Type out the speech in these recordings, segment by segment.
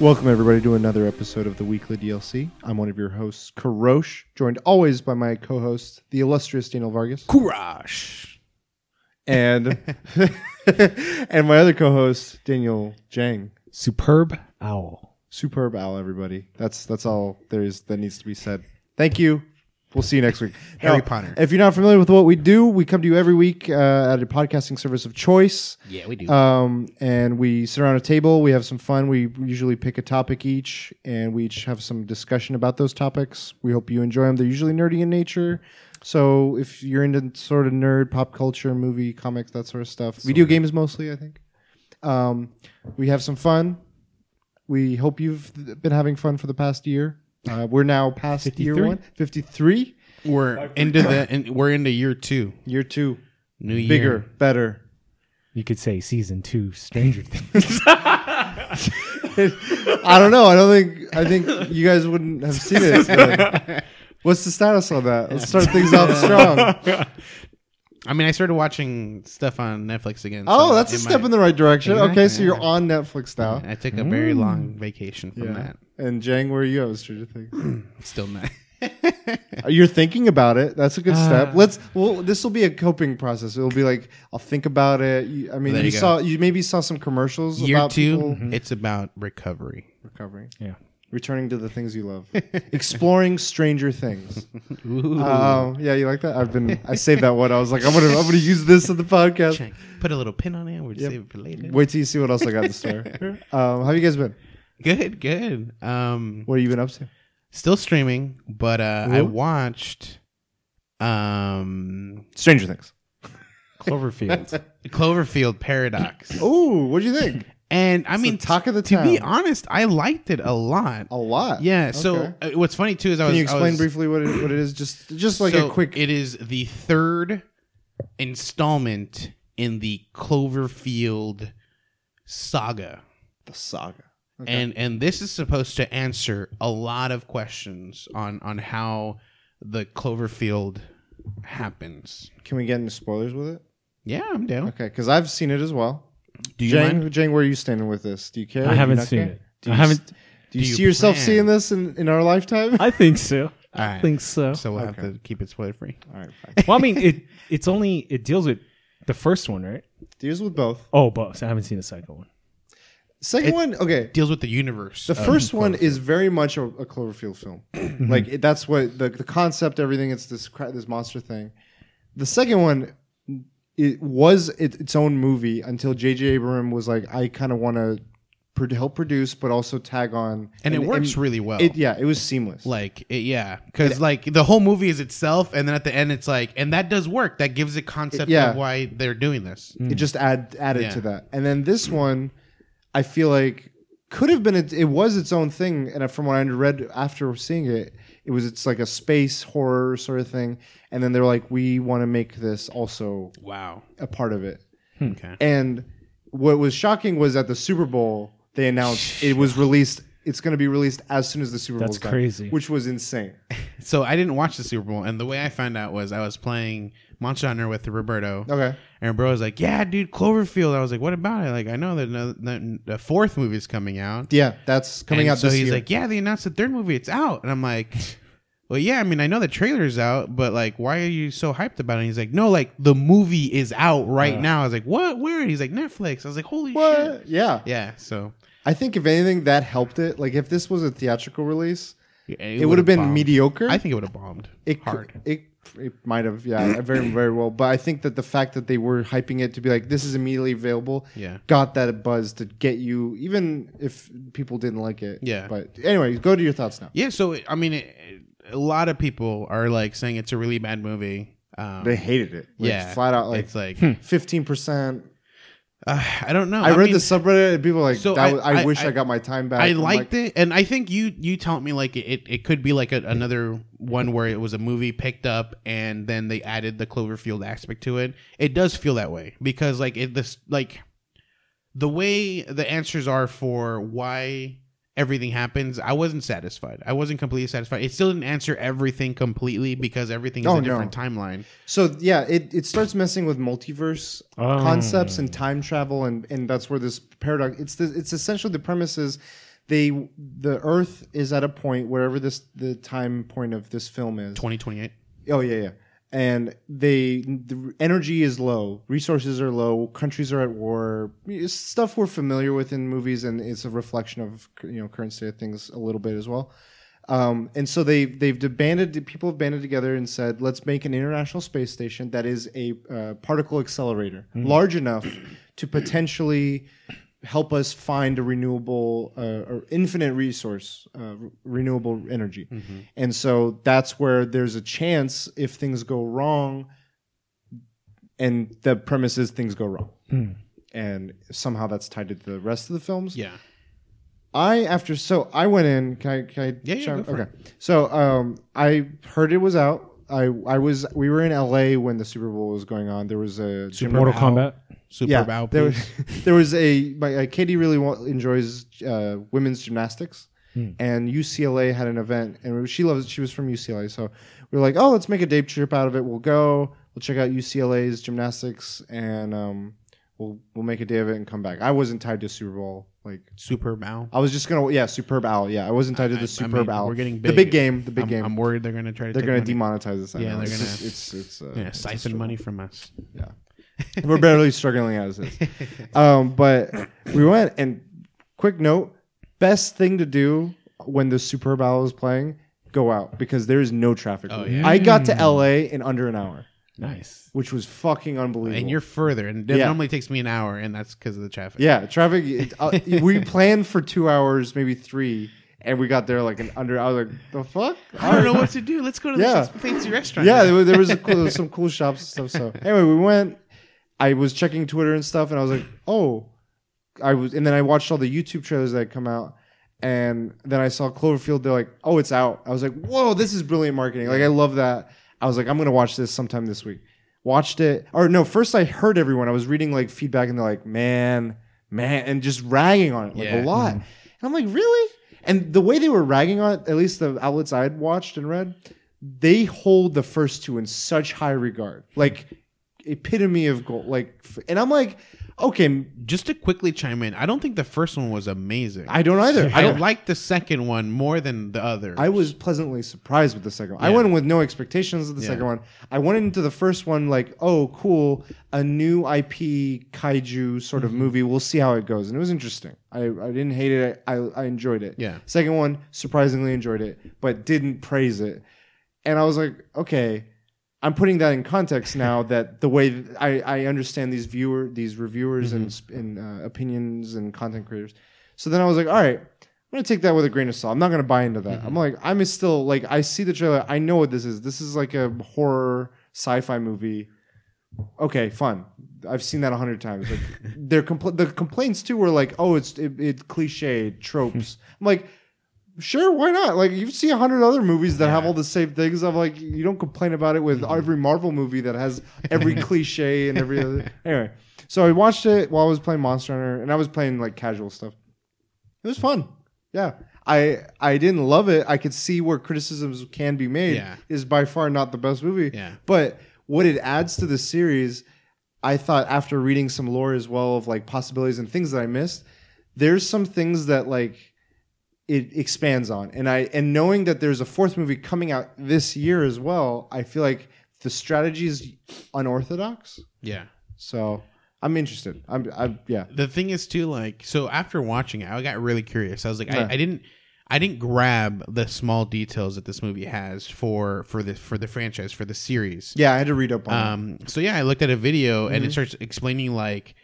Welcome, everybody, to another episode of the Weekly DLC. I'm one of your hosts, Karosh, joined always by my co host, the illustrious Daniel Vargas, Courage. and and my other co host, Daniel Jang. Superb owl. Superb owl, everybody. That's that's all there is that needs to be said. Thank you. We'll see you next week. Harry Now, Potter. If you're not familiar with what we do, we come to you every week uh, at a podcasting service of choice. Yeah, we do. Um, and we sit around a table. We have some fun. We usually pick a topic each, and we each have some discussion about those topics. We hope you enjoy them. They're usually nerdy in nature. So if you're into sort of nerd, pop culture, movie, comics, that sort of stuff, video games mostly, I think. Um, we have some fun. We hope you've been having fun for the past year. Uh, we're now past year 53? one, 53, we're into the and we're into year two. year two, New year. bigger, better. You could say season two Stranger Things. I don't know. I don't think. I think you guys wouldn't have seen it. but- What's the status on that? Let's start things off strong. I mean, I started watching stuff on Netflix again. Oh, so that's a step might- in the right direction. Okay, so you're on Netflix now. I took a very hmm. long vacation from Yeah. that. And Jang, where are you at with Stranger Things? Still not. Uh, you're thinking about it. That's a good uh, step. Uh, Let's. Well, this will be a coping process. It'll be like I'll think about it. You, I mean, you, you go. saw. You maybe saw some commercials year about 2 people mm-hmm. it's about recovery. Recovery. yeah. Returning to the things you love, exploring Stranger Things. Um, yeah, you like that? I've been. I saved that one. I was like, I'm gonna. I'm gonna use this in the podcast. Check. Put a little pin on it. We'll Yep. save it for later. Wait till you see what else I got in the store. um, how have you guys been? Good, good. Um, What have you been up to? still streaming, but uh, I watched um Stranger Things. Cloverfield. Cloverfield Paradox. Oh, what do you think? And I It's mean, talk of the town. to be honest, I liked it a lot. A lot. Yeah. So Okay. uh, what's funny too is I Can was. you explain was- briefly what it, what it is? Just just like so a quick. It is the third installment in the Cloverfield saga, the saga. and and this is supposed to answer a lot of questions on on how the Cloverfield happens. Can we get into spoilers with it? Yeah, I'm down. Okay, because I've seen it as well. Do you Jang, mind? Jang, where are you standing with this? Do you care? I Do you haven't not seen care? it. Do I you haven't. s- Do you, Do you see yourself plan? seeing this in, in our lifetime? I think so. All right. I think so. So we'll Okay. have to keep it spoiler free. All right, fine. Well, I mean, it it's only it deals with the first one, right? Deals with both. Oh, both. I haven't seen the second one. Second It- one, okay. Deals with the universe. The oh. first one is very much a, a Cloverfield film. like it, that's what the the concept, everything. It's this cra- this monster thing. The second one, it was it, its own movie until J.J. Abrams was like, I kind of want to pro- help produce, but also tag on, and it works really well. It yeah, it was seamless. Like it, yeah, because like the whole movie is itself, and then at the end it's like, and that does work. That gives a concept Yeah. of why they're doing this. it just add added Yeah. to that. And then this one, I feel like could have been it, it was its own thing. And from what I read after seeing it, it was it's like a space horror sort of thing. And then they're like, we want to make this also Wow. a part of it. Hmm. Okay. And what was shocking was at the Super Bowl they announced it was released. It's going to be released as soon as the Super Bowl. That's crazy. which was insane. So I didn't watch the Super Bowl, and the way I found out was I was playing Monster Hunter with Roberto, Okay, and bro was like, "Yeah, dude, Cloverfield." I was like, "What about it?" Like, I know that no- the, the fourth movie is coming out. yeah, that's coming And out So he's year. like, "Yeah, they announced the third movie. It's out," and I'm like. Well, yeah, I mean, I know the trailer's out, but like, why are you so hyped about it? And he's like, no, like the movie is out right uh. now. I was like, what? Where? And he's like, Netflix. I was like, holy what? shit. Yeah, Yeah. So I think if anything that helped it. Like if this was a theatrical release, it, it, would have been bombed. mediocre. I think it would have bombed it hard. Could, it it might have yeah very very well but i think that the fact that they were hyping it to be like this is immediately available Yeah. got that buzz to get you even if people didn't like it Yeah. but anyway go to your thoughts now Yeah, so I mean, it, a lot of people are like saying it's a really bad movie. Um, they hated it Like, yeah, flat out like it's like 15% uh, I don't know. i, read mean, the subreddit and people like So that I- was- I, I- wish I, I- got my time back I liked like, it, and I think you you taught me like it. It could be like a, another one where it was a movie picked up and then they added the Cloverfield aspect to it. It does feel that way because like it this like the way the answers are for why everything happens, I wasn't satisfied. I wasn't completely satisfied. It still didn't answer everything completely because everything is Oh, a no. different timeline. So yeah, it, it starts messing with multiverse Oh. concepts and time travel, and, and that's where this paradox. It's the, it's essentially the premise is they the Earth is at a point wherever this the time point of this film is. Twenty twenty eight. Oh yeah, yeah. And they the energy is low, resources are low, countries are at war. It's stuff we're familiar with in movies, and it's a reflection of you know current state of things a little bit as well. Um, and so they they've banded people have banded together and said, let's make an international space station that is a uh, particle accelerator large enough to potentially help us find a renewable uh, or infinite resource, uh, re- renewable energy. And so that's where there's a chance if things go wrong, and the premise is things go wrong. And somehow that's tied to the rest of the films. Yeah. I after so I went in. Can I? Can I Yeah, yeah, chime- go for okay. So um, I heard it was out. I I was we were in L.A. when the Super Bowl was going on. There was a Jim- Mortal Bow. Kombat. Super yeah. Bowl. there was there was a my uh, Katie really wa- enjoys uh, women's gymnastics, Hmm. and UCLA had an event, and she loves. It. She was from UCLA, so we were like, oh, let's make a day trip out of it. We'll go. We'll check out UCLA's gymnastics, and um, we'll we'll make a day of it and come back. I wasn't tied to Super Bowl like. Super Bowl. I was just gonna, yeah, superb owl. Yeah, I wasn't tied to I- I the superb mean, owl. we're getting the big. big game. The big I'm, game. I'm worried they're gonna try to. they're take gonna money. demonetize this. I Yeah, know. they're it's gonna- just- it's it's uh, Yeah, it's a siphon struggle. money from us. Yeah, we're barely struggling as is. Um, but we went and quick note: best thing to do when the superb owl is playing, go out because there is no traffic. Oh, yeah. I got to LA in under an hour, Nice. which was fucking unbelievable. And you're further, and it Yeah. normally takes me an hour, and that's because of the traffic. Yeah, traffic. it- uh, we planned for two hours, maybe three, and we got there like an under. I was like, the fuck? I don't know what to do. Let's go to Yeah. this fancy restaurant. yeah, there was, there was, a cool, there was some cool shops and stuff. So anyway, we went. I was checking Twitter and stuff, and I was like, oh, I was, and then I watched all the YouTube trailers that had come out, and then I saw Cloverfield. They're like, oh, it's out. I was like, whoa, this is brilliant marketing. Like I love that. I was like, I'm gonna watch this sometime this week. Watched it, or no, first I heard everyone. I was reading like feedback, and they're like, man, man, and just ragging on it like Yeah. a lot. Mm-hmm. And I'm like, really? And the way they were ragging on it, at least the outlets I'd watched and read, they hold the first two in such high regard, like epitome of gold. Like, and I'm like, okay, Just to quickly chime in, I don't think the first one was amazing. I don't either. I don't. like the second one more than the other. I was pleasantly surprised with the second one. I Yeah. went in with no expectations of the Yeah. second one. I went into the first one like, oh, cool, a new IP kaiju sort Mm-hmm. of movie. We'll see how it goes, and it was interesting. I, I didn't hate it. I, I enjoyed it. Yeah. Second one, surprisingly enjoyed it, but didn't praise it. And I was like, okay, I'm putting that in context now that the way that I, I understand these viewer, these reviewers and, sp- and uh, opinions and content creators. So then I was like, all right, I'm gonna take that with a grain of salt. I'm not gonna buy into that. I'm like, I'm still like, I see the trailer. I know what this is. This is like a horror sci-fi movie. Okay, fun. I've seen that a hundred times. Like, their compl- the complaints too were like, oh, it's it, it's cliche tropes. I'm like, sure, why not? Like, you see a hundred other movies that have all the same things. I'm like, you don't complain about it with mm-hmm. every Marvel movie that has every cliche and every other. Anyway, so I watched it while I was playing Monster Hunter, and I was playing like casual stuff. It was fun. Yeah. I I didn't love it. I could see where criticisms can be made. Yeah. Is by far not the best movie. Yeah. But what it adds to the series, I thought after reading some lore as well of like possibilities and things that I missed, there's some things that like it expands on. And I and knowing that there's a fourth movie coming out this year as well, I feel like the strategy is unorthodox. yeah. So I'm interested. I'm I yeah. The thing is too, like, so after watching it, I got really curious. I was like, Yeah. I, I didn't, I didn't grab the small details that this movie has for for the for the franchise for the series. Yeah, I had to read up on it. Um. So yeah, I looked at a video and Mm-hmm. it starts explaining like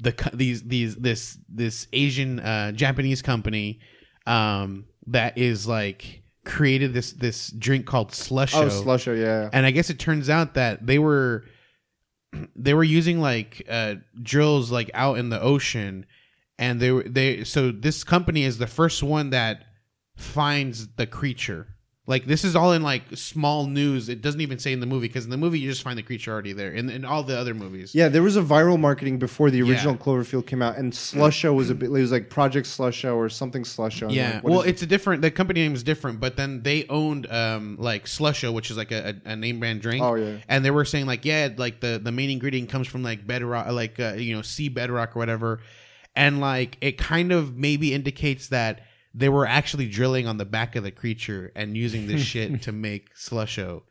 the these these this this Asian uh, Japanese company um that is like created this this drink called slush Oh, Slusho, yeah. and I guess it turns out that they were they were using like uh, drills like out in the ocean, and they were they so this company is the first one that finds the creature. Like this is all in like small news. It doesn't even say in the movie because in the movie you just find the creature already there. In, in all the other movies, Yeah, there was a viral marketing before the original Yeah. Cloverfield came out, and Slusho was a bit. It was like Project Slusho or something Slusho. Yeah, like, well, is it? it's a different. The company name is different, but then they owned um like Slusho, which is like a, a, a name brand drink. Oh, yeah. and they were saying like yeah, like the the main ingredient comes from like bedrock, like uh, you know sea bedrock or whatever, and like it kind of maybe indicates that they were actually drilling on the back of the creature and using this shit to make slusho.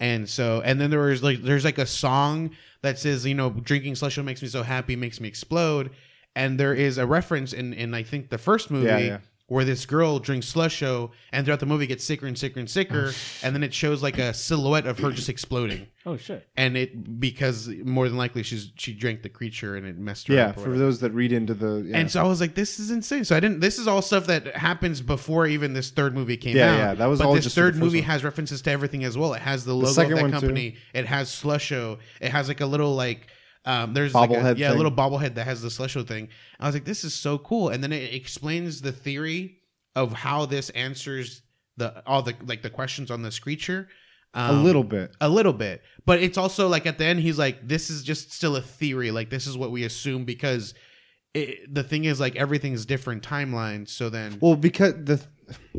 And so, and then there was like, there's like a song that says, you know, drinking slusho makes me so happy, makes me explode. And there is a reference in, in I think the first movie Yeah, yeah. Where this girl drinks slusho and throughout the movie gets sicker and sicker and sicker. Oh, and then it shows like a silhouette of her just exploding. Oh shit. And it, because more than likely she's, she drank the creature and it messed her Yeah, up. or for whatever. those that read into the yeah. And so I was like, this is insane. So I didn't. This is all stuff that happens before even this third movie came Yeah, out. yeah, that was But all this just for the third first movie one. has references to everything as well. It has the logo of second that one, too. company. It has Slusho. It has like a little like. Um, there's like a, Bobblehead yeah, a little bobblehead that has the Slusho thing. I was like, this is so cool. And then it explains the theory of how this answers the all the like the questions on this creature. a Um, little bit. a little bit but it's also like at the end he's like this is just still a theory like this is what we assume because it, the thing is like everything's different timelines so then Well, because the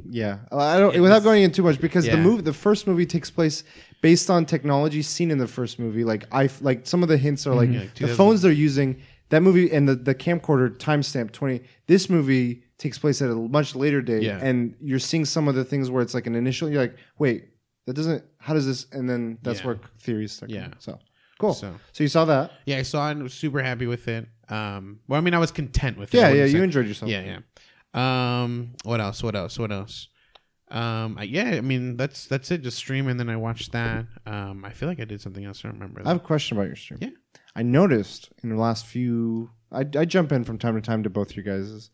yeah, I don't without going into too much because the movie, the first movie takes place based on technology seen in the first movie. Like I like some of the hints are like Yeah, like the phones they're using. That movie and the the camcorder timestamp twenty. This movie takes place at a much later date, Yeah. and you're seeing some of the things where it's like an initial. You're like, wait, that doesn't. How does this? And then that's Yeah. where theories start. Yeah. coming. So cool. So, so you saw that? yeah i saw it and was super happy with it um well i mean i was content with it Yeah, yeah. You enjoyed yourself. yeah yeah um what else what else what else um I, yeah i mean that's that's it just stream and then i watched that um i feel like i did something else i don't remember I have a question about your stream. Yeah. I noticed in the last few, I, I jump in from time to time to both you guys.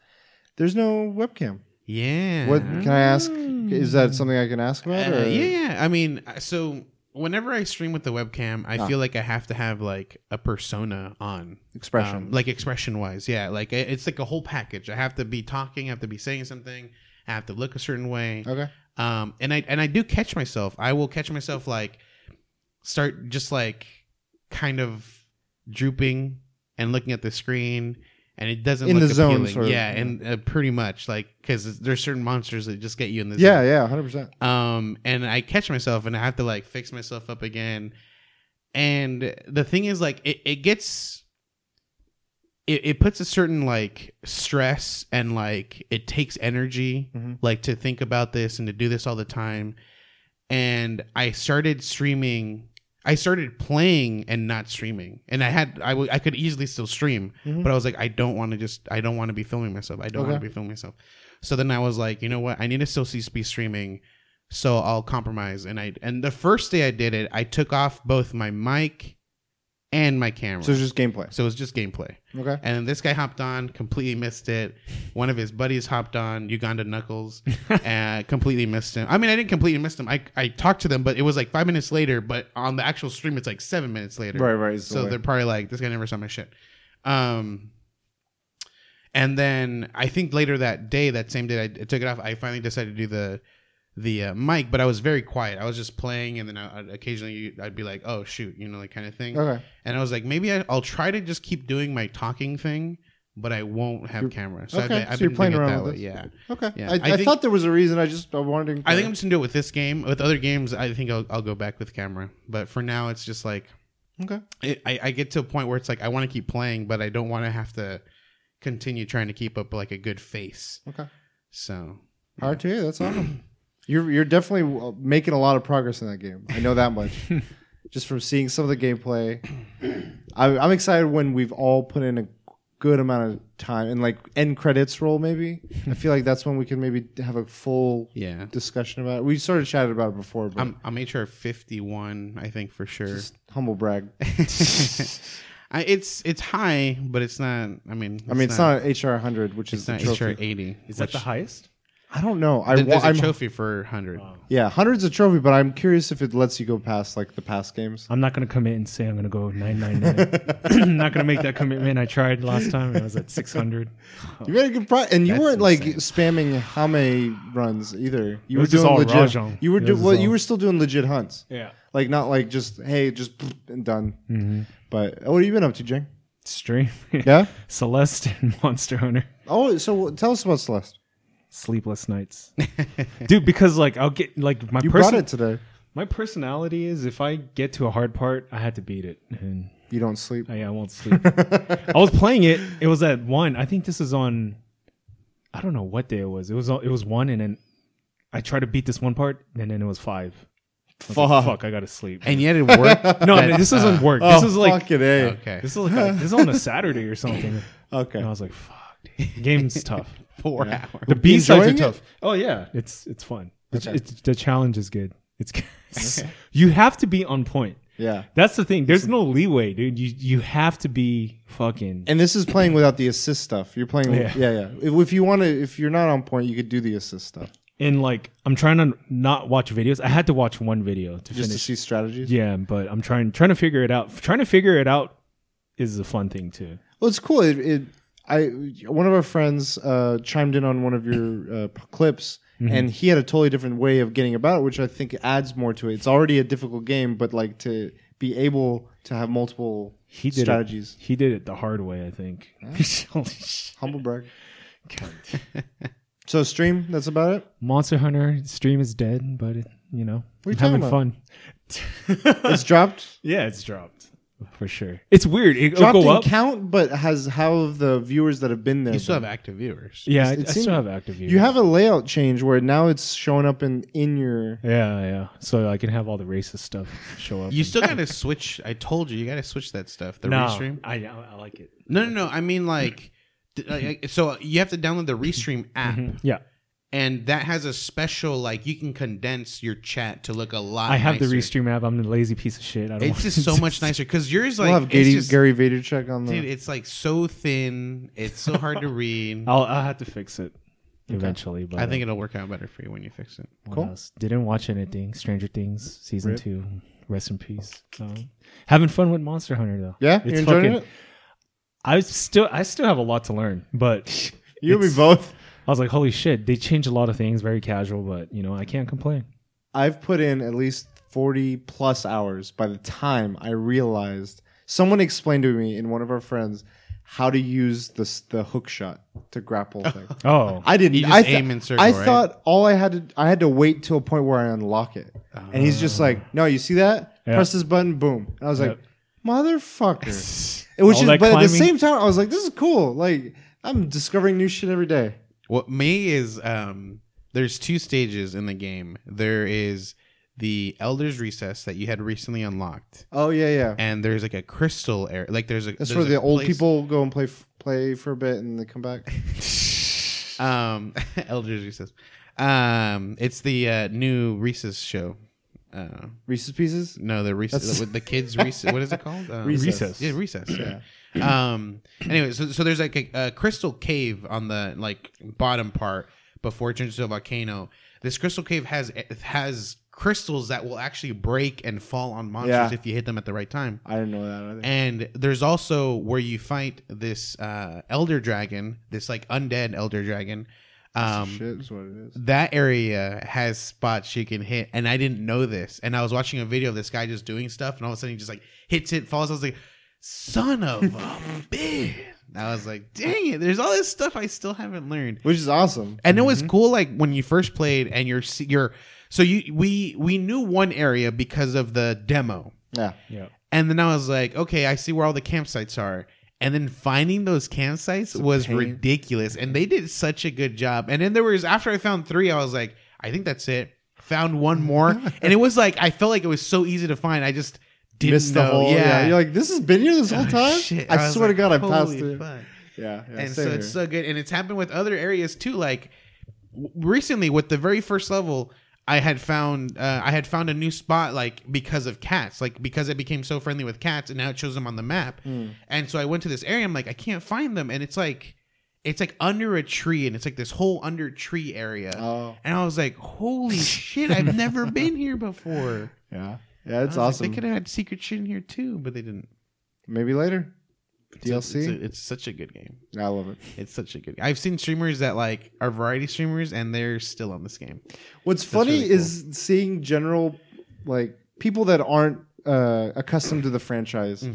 There's no webcam. yeah What can I ask? Is that something I can ask about? Uh, or- yeah, yeah. I mean, uh, so whenever I stream with the webcam, I Ah. feel like I have to have like a persona on Expression. um, like expression wise. Yeah, like it's like a whole package. I have to be talking, I have to be saying something, I have to look a certain way. Okay. Um, and I and I do catch myself. I will catch myself like start just like kind of drooping and looking at the screen. And it doesn't In look the zone, appealing. sort of, yeah, yeah. and uh, pretty much like because there's certain monsters that just get you in the Yeah, zone. yeah, hundred percent. Um, and I catch myself and I have to like fix myself up again. And the thing is, like, it, it gets, it, it puts a certain like stress and like it takes energy, Mhm. like to think about this and to do this all the time. And I started streaming. I started playing and not streaming, and I had I, w- I could easily still stream, Mhm. but I was like, I don't want to just I don't want to be filming myself. I don't want to be filming myself. So then I was like, you know what? I need to still see, be streaming, so I'll compromise. And I and the first day I did it, I took off both my mic and my camera. So it's just gameplay. so it was just gameplay. Okay. And then this guy hopped on, completely missed it. One of his buddies hopped on, Uganda Knuckles, and completely missed him. I mean, I didn't completely miss him. I, I talked to them, but it was like five minutes later. But on the actual stream, it's like seven minutes later. Right, right. it's the So they're probably like, this guy never saw my shit. Um, and then I think later that day, that same day, I, I took it off. I finally decided to do the the uh, mic, but I was very quiet. I was just playing, and then I, I'd occasionally I'd be like, "Oh shoot," you know, like kind of thing. okay. And I was like, maybe I, I'll try to just keep doing my talking thing, but I won't have You're- camera. So okay, I've been, I've so you're playing around that with way. this. Yeah. Okay. Yeah. I, I I, think- thought there was a reason. I just I wanted. To I think I'm just gonna do it with this game. With other games, I think I'll, I'll go back with camera. But for now, it's just like okay. it, I, I get to a point where it's like I want to keep playing, but I don't want to have to continue trying to keep up like a good face. Okay. So Hard to hear. That's awesome. You're you're definitely making a lot of progress in that game. I know that much, just from seeing some of the gameplay. I, I'm excited when we've all put in a good amount of time and like end credits roll. Maybe I feel like that's when we can maybe have a full yeah, discussion about it. We sort of chatted about it before, but I'm I'm HR 51. I think for sure. just humble brag. I, it's it's high, but it's not. I mean, I mean, it's not, HR 100, which It's is not trophy. HR 80. Is that the highest? I don't know. I, There's I'm, trophy for 100. yeah, hundreds a trophy, but I'm curious if it lets you go past like the past games. I'm not gonna commit and say I'm gonna go 999. I'm not gonna make that commitment. I tried last time and I was at 600. You made a good pro- and you That's weren't like spamming how many runs either. You It were was just doing all legit. Rajang. You were It do- was well. all- You were still doing legit hunts, Yeah. like not like just hey, just and done. Mm-hmm. But what have you been up to, Jing? Stream. Yeah. Celeste and Monster Hunter. oh, so tell us about Celeste. Sleepless nights, dude. Because like I'll get like my You person- brought it today. My personality is if I get to a hard part, I had to beat it, and You don't sleep. I, I won't sleep. I was playing it. It was at one. I think this is on. I don't know what day it was. It was it was one, and then I tried to beat this one part, and then it was five. I was like, Fuck. fuck, I gotta sleep. And yet it worked. no, That- this doesn't work. Oh, This is like fucking A. Eh. okay. this is like a, this is on a Saturday or something. Okay. And I was like, fuck, dude. game's tough. Four hours. The B sides are enjoying it? tough. Oh yeah, it's it's fun. It's, Okay. it's the challenge is good. It's you have to be on point. Yeah. That's the thing. There's no leeway, dude. You you have to be fucking. And this is playing without the assist stuff. You're playing, Yeah. yeah, yeah. If, if you want to, if you're not on point, you could do the assist stuff And like, I'm trying to not watch videos. I had to watch one video to just to finish. see strategies. Yeah, but I'm trying trying to figure it out. Trying to figure it out is a fun thing too. Well, it's cool. It, it I one of our friends uh, chimed in on one of your uh, clips, Mm-hmm. and he had a totally different way of getting about it, which I think adds more to it. It's already a difficult game, but like to be able to have multiple He did strategies. It, he did it the hard way, I think. Shit. Humble brag. So stream. That's about it. Monster Hunter stream is dead, but it, you know, we're having talking fun. It's dropped. Yeah, it's dropped for sure. It's weird. It'll dropped go in up. count, but has how have the viewers that have been there? You still have been? active viewers. yeah, I, it I seemed- still have active views. You have a layout change where now it's showing up in in your. Yeah, yeah. So I can have all the racist stuff show up. You and- still got to switch. I told you, you got to switch that stuff. The no, restream. I I like it. No, no, no. I mean, like, th- like, so you have to download the Restream mm-hmm. app, Yeah, and that has a special like you can condense your chat to look a lot. I have the nicer. Restream app. I'm the lazy piece of shit. I don't It's want just so much nicer because yours like we'll have it's Gary, just, Gary Vaynerchuk on the. dude, it's like so thin. It's so hard to read. I'll I'll have to fix it eventually. But I think it'll work out better for you when you fix it. What Cool. else? Didn't watch anything. Stranger Things season Rip. two. Rest in peace. Um, having fun with Monster Hunter though. yeah, you're It's enjoying fucking- it. I still I still have a lot to learn, but You and me both. I was like, holy shit, they changed a lot of things, very casual, but you know, I can't complain. I've put in at least 40 plus hours by the time I realized someone explained to me in one of our friends how to use the the hook shot to grapple thing. Oh, I didn't. You just I th- aim in circle, I right? thought all I had to I had to wait till a point where I unlock it, and he's just like, ah. "No, you see that? Yeah. Press this button, boom." And I was like, "Motherfucker!" It was All just, that but at the same time, I was like, "This is cool." Like I'm discovering new shit every day. What me is um there's two stages in the game. There is the Elder's Recess that you had recently unlocked, Oh yeah, yeah. and there's like a crystal area. Like there's a That's where the old place- people go and play f- play for a bit and they come back. Um, Elder's Recess. Um, it's the uh, new Reese's show. Uh, Reese's Pieces. no, the Reese's That's- with the kids. Recess. What is it called? Um. Recess. Yeah, recess. Yeah. Um. Anyway, so so there's like a, a crystal cave on the like bottom part before it turns into a volcano. This crystal cave has has crystals that will actually break and fall on monsters Yeah. if you hit them at the right time. I didn't know that either. And there's also where you fight this uh, elder dragon, this like undead elder dragon. Um, Shit is what it is. that area has spots you can hit, and I didn't know this. And I was watching a video of this guy just doing stuff, and all of a sudden he just like hits it, falls. I was like, "Son of a bitch!" I was like, "Dang it!" There's all this stuff I still haven't learned. Which is awesome. And it was mm-hmm. cool, like when you first played, and you're you're so you we we knew one area because of the demo, Yeah. yeah. and then I was like, okay, I see where all the campsites are. And then finding those campsites was pain. ridiculous. And they did such a good job. And then there was, after I found three, I was like, I think that's it. Found one more. and it was like, I felt like it was so easy to find. I just didn't Missed the know. whole. Yeah. yeah. You're like, this has been here this whole Oh, time. shit. I, was swear like, to God, I passed through. fuck. Yeah. yeah and so here. it's so good. And it's happened with other areas too. Like w- recently with the very first level, I had found uh, I had found a new spot like because of cats, like because it became so friendly with cats, and now it shows them on the map. Hmm. And so I went to this area. I'm like, I can't find them, and it's like, it's like under a tree, and it's like this whole under tree area. Oh. And I was like, holy shit, I've never been here before. Yeah. Yeah. I It's was like, awesome. they could have had secret shit in here too, but they didn't. Maybe later. It's a- DLC. it's, a- it's such a good game. I love it. It's such a good. I've seen streamers that like are variety streamers and they're still on this game. What's funny really cool. is seeing general, like people that aren't uh, accustomed to the franchise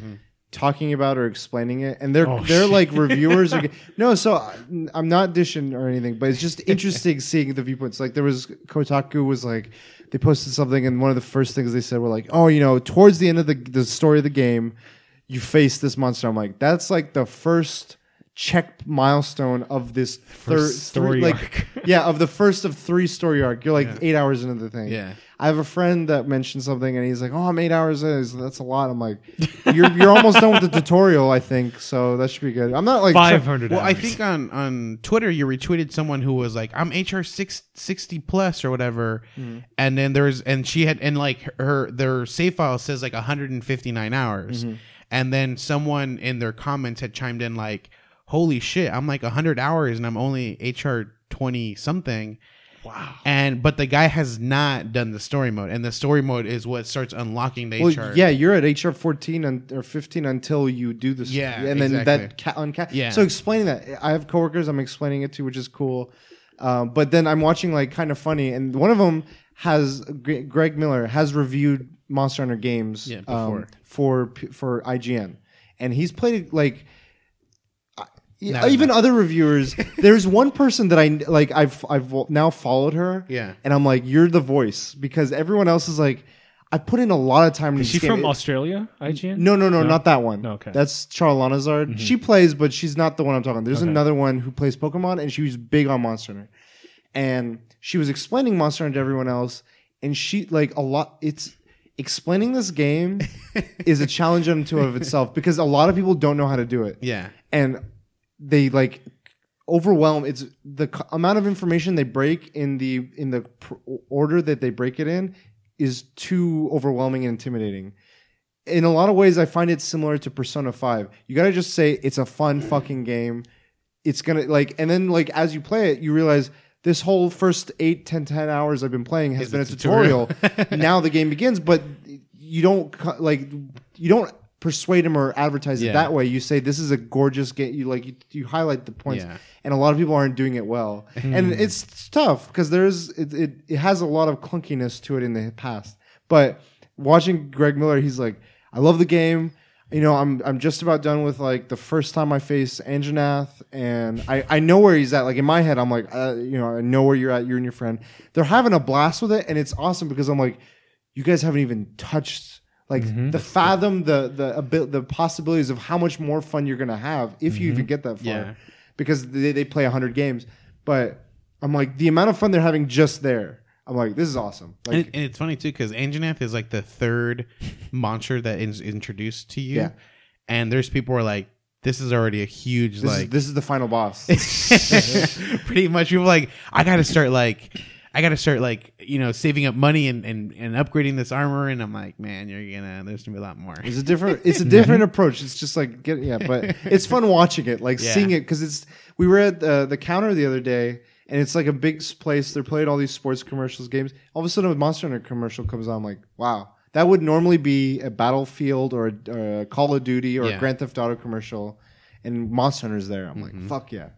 talking about or explaining it, and they're Oh, they're shit. like reviewers. Or, no, so I- I'm not dishing or anything, but it's just interesting seeing the viewpoints. Like there was Kotaku was like they posted something, and one of the first things they said were like, "Oh, you know, towards the end of the the story of the game, you face this monster." I'm like, that's like the first check milestone of this third First story like arc. yeah of the first of three story arc. You're like Yeah. eight hours into the thing. Yeah. I have a friend that mentioned something, and he's like, "Oh, I'm eight hours in. He's- That's a lot." I'm like, "You're you're almost done with the tutorial, I think. So that should be good." I'm not like Five hundred. Well, I think on on Twitter you retweeted someone who was like, "I'm HR six sixty plus or whatever," Mm-hmm. and then there's and she had and like her their save file says like 159 hours, Mm-hmm. and then someone in their comments had chimed in like, "Holy shit, I'm like 100 hours and I'm only HR 20 something." wow. And but the guy has not done the story mode, and the story mode is what starts unlocking the Well, HR. yeah, you're at HR 14 and, or 15 until you do this. Yeah, and then exactly. that ca- unca- Yeah. So explaining that, I have coworkers I'm explaining it to, which is cool. Um, but then I'm watching like kind of funny, and one of them has Gre- Greg Miller has reviewed Monster Hunter games Yeah, um, before. for for IGN, and he's played like. No, uh, even no. other reviewers, there's one person that I like. I've I've now followed her, Yeah. and I'm like, you're the voice because everyone else is like, I put in a lot of time. into Is she game. from It- Australia? IGN. no, no, no, not that one. No, okay. That's Charlotte Lanazard. She plays, but she's not the one I'm talking. There's Okay. another one who plays Pokemon, and she was big on Monster Hunter. And she was explaining Monster Hunter to everyone else, and she like a lot. It's explaining this game is a challenge unto of itself because a lot of people don't know how to do it, yeah, and they like overwhelm. It's the c- amount of information they break in the in the pr- order that they break it in is too overwhelming and intimidating in a lot of ways, I find it similar to Persona 5. You gotta just say it's a fun fucking game. It's gonna like, and then like as you play it, you realize this whole first 8, 10, 10 hours I've been playing has been a a tutorial. now the game begins, but you don't like, you don't persuade them or advertise it Yeah. that way. You say this is a gorgeous game. You like, you, you highlight the points, Yeah. and a lot of people aren't doing it well, and it's tough because there's it, it it has a lot of clunkiness to it in the past, but watching Greg Miller, he's like, I love the game. You know, I'm I'm just about done with like the first time I face Anjanath, and I I know where he's at. Like in my head, I'm like, uh, you know, I know where you're at. You and your friend, they're having a blast with it, and it's awesome because I'm like, you guys haven't even touched like mm-hmm. the fathom the the abil- the possibilities of how much more fun you're gonna have if you even mm-hmm. get that far, Yeah. because they they play hundred games, but I'm like the amount of fun they're having just there. I'm like, this is awesome. Like, and, and it's funny too because Anjanath is like the third monster that is introduced to you, Yeah. and there's people who are like, "This is already a huge this, like." is, this is the final boss. pretty much, people are like, "I got to start like." I gotta start like you know saving up money and, and, and upgrading this armor, and I'm like, man, you're gonna there's gonna be a lot more. It's a different. It's a different approach. It's just like get yeah, but it's fun watching it, like Yeah. seeing it because it's. We were at the the counter the other day, and it's like a big s- place. They're playing all these sports commercials, games. All of a sudden, a Monster Hunter commercial comes on. I'm like, wow, that would normally be a Battlefield or a, or a Call of Duty or Yeah. a Grand Theft Auto commercial, and Monster Hunter's there. I'm Mm-hmm. like, fuck yeah.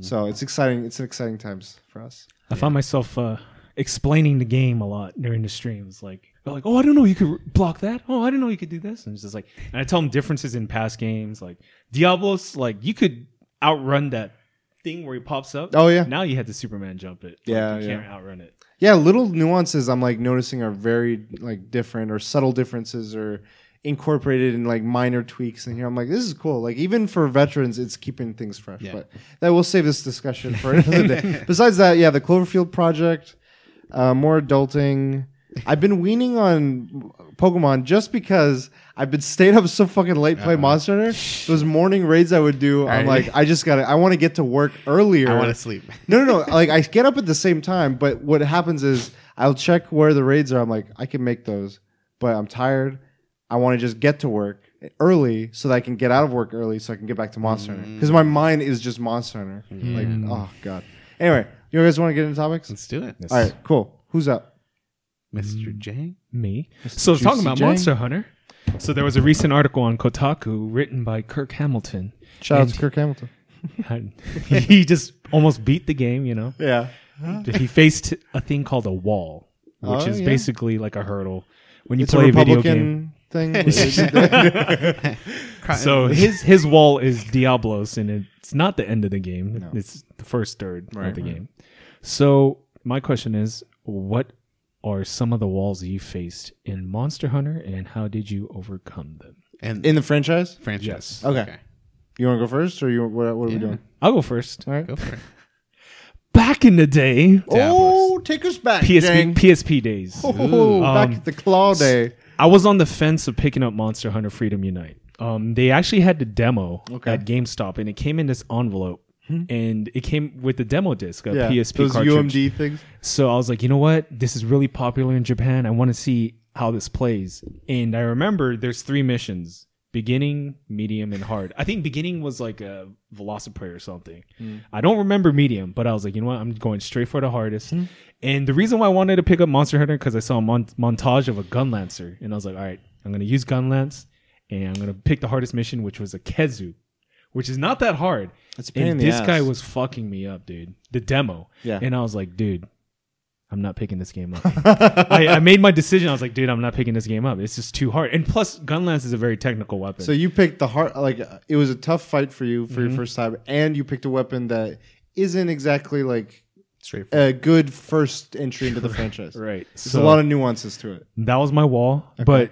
So it's exciting. It's an exciting times for us. I found myself uh, explaining the game a lot during the streams. Like, like, oh, I don't know, you could block that. Oh, I didn't know you could do this. And it's just like, and I tell them differences in past games. Like Diablos, like you could outrun that thing where he pops up. Oh, yeah. Now you had to Superman jump it. Like, Yeah, you yeah. can't outrun it. Yeah, little nuances I'm like noticing are very like different or subtle differences or incorporated in like minor tweaks in here. I'm like, this is cool. Like even for veterans, it's keeping things fresh. Yeah. But that we'll save this discussion for another day. Besides that, yeah, the Cloverfield project, uh, more adulting. I've been weaning on Pokemon just because I've been staying up so fucking late playing Monster Hunter. Those morning raids I would do, I'm like, I just gotta, I want to get to work earlier. I want to sleep. No, no, no. Like I get up at the same time, but what happens is I'll check where the raids are. I'm like, I can make those, but I'm tired. I want to just get to work early so that I can get out of work early so I can get back to Monster Hunter mm. because my mind is just Monster Hunter. Mm. Like, mm. oh god. Anyway, you guys want to get into topics? Let's do it, All right, cool. Who's up? Mr. J. Me. So Juicy talking about J. Monster Hunter. So there was a recent article on Kotaku written by Kirk Hamilton. Shout out to Kirk Hamilton. he just almost beat the game, you know. Yeah. he faced a thing called a wall, which Oh, is yeah. basically like a hurdle when you It's a play a video game. Republican thing. So his his wall is Diablos, and it's not the end of the game. No. It's the first third Right, of the right. game. So my question is, what are some of the walls you faced in Monster Hunter, and how did you overcome them? and in the franchise. franchise. Yes. Okay. You want to go first, or you what, what are we doing? I'll go first. All right. Go for it. Back in the day, Oh, take us back, PSP Jang. PSP days. Oh, back Um, at the claw day. I was on the fence of picking up Monster Hunter Freedom Unite. Um, they actually had the demo Okay. at GameStop, and it came in this envelope, hmm. and it came with the demo disc, a Yeah, PSP those cartridge. UMD things. So I was like, you know what? This is really popular in Japan. I want to see how this plays. And I remember there's three missions: beginning, medium, and hard. I think beginning was like a Velociprey or something. Hmm. I don't remember medium, but I was like, you know what? I'm going straight for the hardest. Hmm. And the reason why I wanted to pick up Monster Hunter because I saw a mon- montage of a Gunlancer, and I was like, all right, I'm gonna use Gunlance, and I'm gonna pick the hardest mission, which was a Khezu, which is not that hard. It's a pain in And the this ass. guy was fucking me up, dude. The demo. Yeah. And I was like, dude, I'm not picking this game up. I, I made my decision. I was like, dude, I'm not picking this game up. It's just too hard. And plus, Gunlance is a very technical weapon. So you picked the hard, like it was a tough fight for you for Mm-hmm. your first time, and you picked a weapon that isn't exactly like. A good first entry into the franchise. right. There's So a lot of nuances to it. that was my wall. But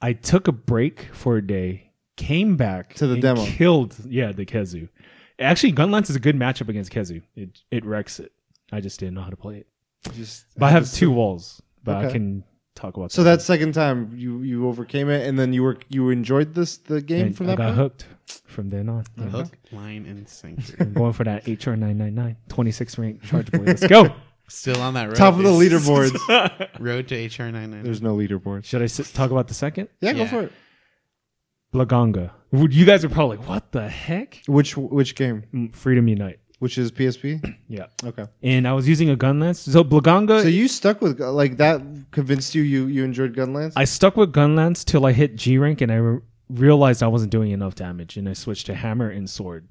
I took a break for a day, came back To the and demo. killed yeah the Khezu. Actually, gun lance is a good matchup against Khezu. It it wrecks it. I just didn't know how to play it. Just, But I have just- two walls. But I can talk about So that second time you you overcame it, and then you were you enjoyed this the game And from I that got point? hooked from then on. Hook, line, and sinker. I'm going for that HR nine nine nine 26 rank charge boy. Let's go. Still on that road. Top of the leaderboards. Road to HR nine nine. There's no leaderboard. Should I sit, talk about the second? Yeah, go for it. Blangonga. Would you guys are probably like, what the heck? Which which game? Mm, Freedom Unite. Which is PSP? Yeah. Okay. And I was using a gun lance. So Blangonga, So you stuck with like that convinced you you you enjoyed Gunlance? I stuck with gun lance till I hit G rank and I re- realized I wasn't doing enough damage and I switched to hammer and sword.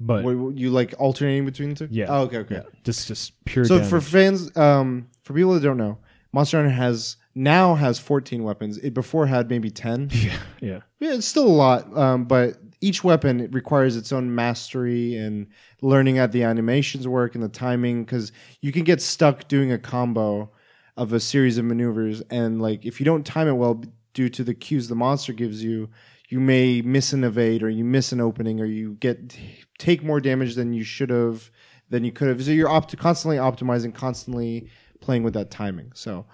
But what, you like alternating between the two? Yeah. Oh, okay, okay. yeah, just just pure So damage. for fans, um, for people that don't know, Monster Hunter has now has 14 weapons. It before had maybe 10. yeah, yeah. Yeah, it's still a lot, um, but each weapon it requires its own mastery and learning how the animations work and the timing. Because you can get stuck doing a combo of a series of maneuvers, and like if you don't time it well due to the cues the monster gives you, you may miss an evade or you miss an opening or you get take more damage than you should have than you could have. So you're opt- constantly optimizing, constantly playing with that timing. So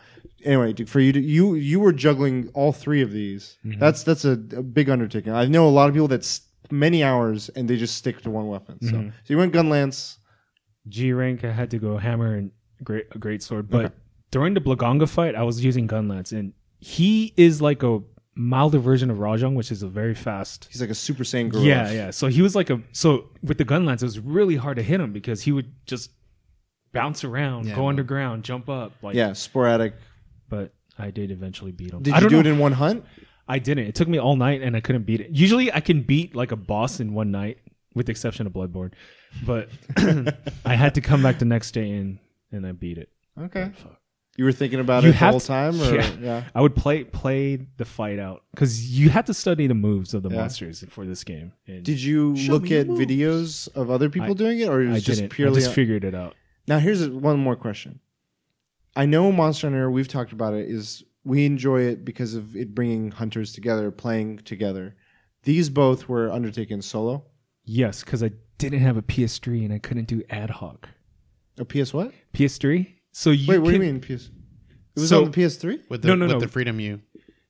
anyway, for you to you you were juggling all three of these. Mm-hmm. That's that's a, a big undertaking. I know a lot of people that's many hours and they just stick to one weapon. So mm-hmm. so you went gun lance. G rank, I had to go hammer and great a great sword. But during the Blangonga fight, I was using gun lance, and he is like a milder version of Rajang, which is a very fast. He's like a super saiyan gorilla. Yeah, yeah. So he was like a so with the gun lance, it was really hard to hit him because he would just bounce around, Yeah, go underground, jump up. Like, yeah, sporadic. But I did eventually beat him. Did I you don't do know. it in one hunt? I didn't. It took me all night, and I couldn't beat it. Usually, I can beat like a boss in one night, with the exception of Bloodborne. But I had to come back the next day and and I beat it. Okay. You were thinking about You it the have whole to- time, or yeah. yeah. I would play play the fight out because you had to study the moves of the Yeah. monsters for this game. And Did you Show look me your at moves. videos of other people I- doing it, or it was I just didn't. purely? I just figured it out. now, here's one more question. I know Monster Hunter. We've talked about it. Is we enjoy it because of it bringing hunters together, playing together. These both were undertaken solo. Yes, because I didn't have a PS3 and I couldn't do ad hoc. A PS what? PS3. So you Wait, what do you mean PS? It was So- on the PS3. with the, No, no, with no. the Freedom U.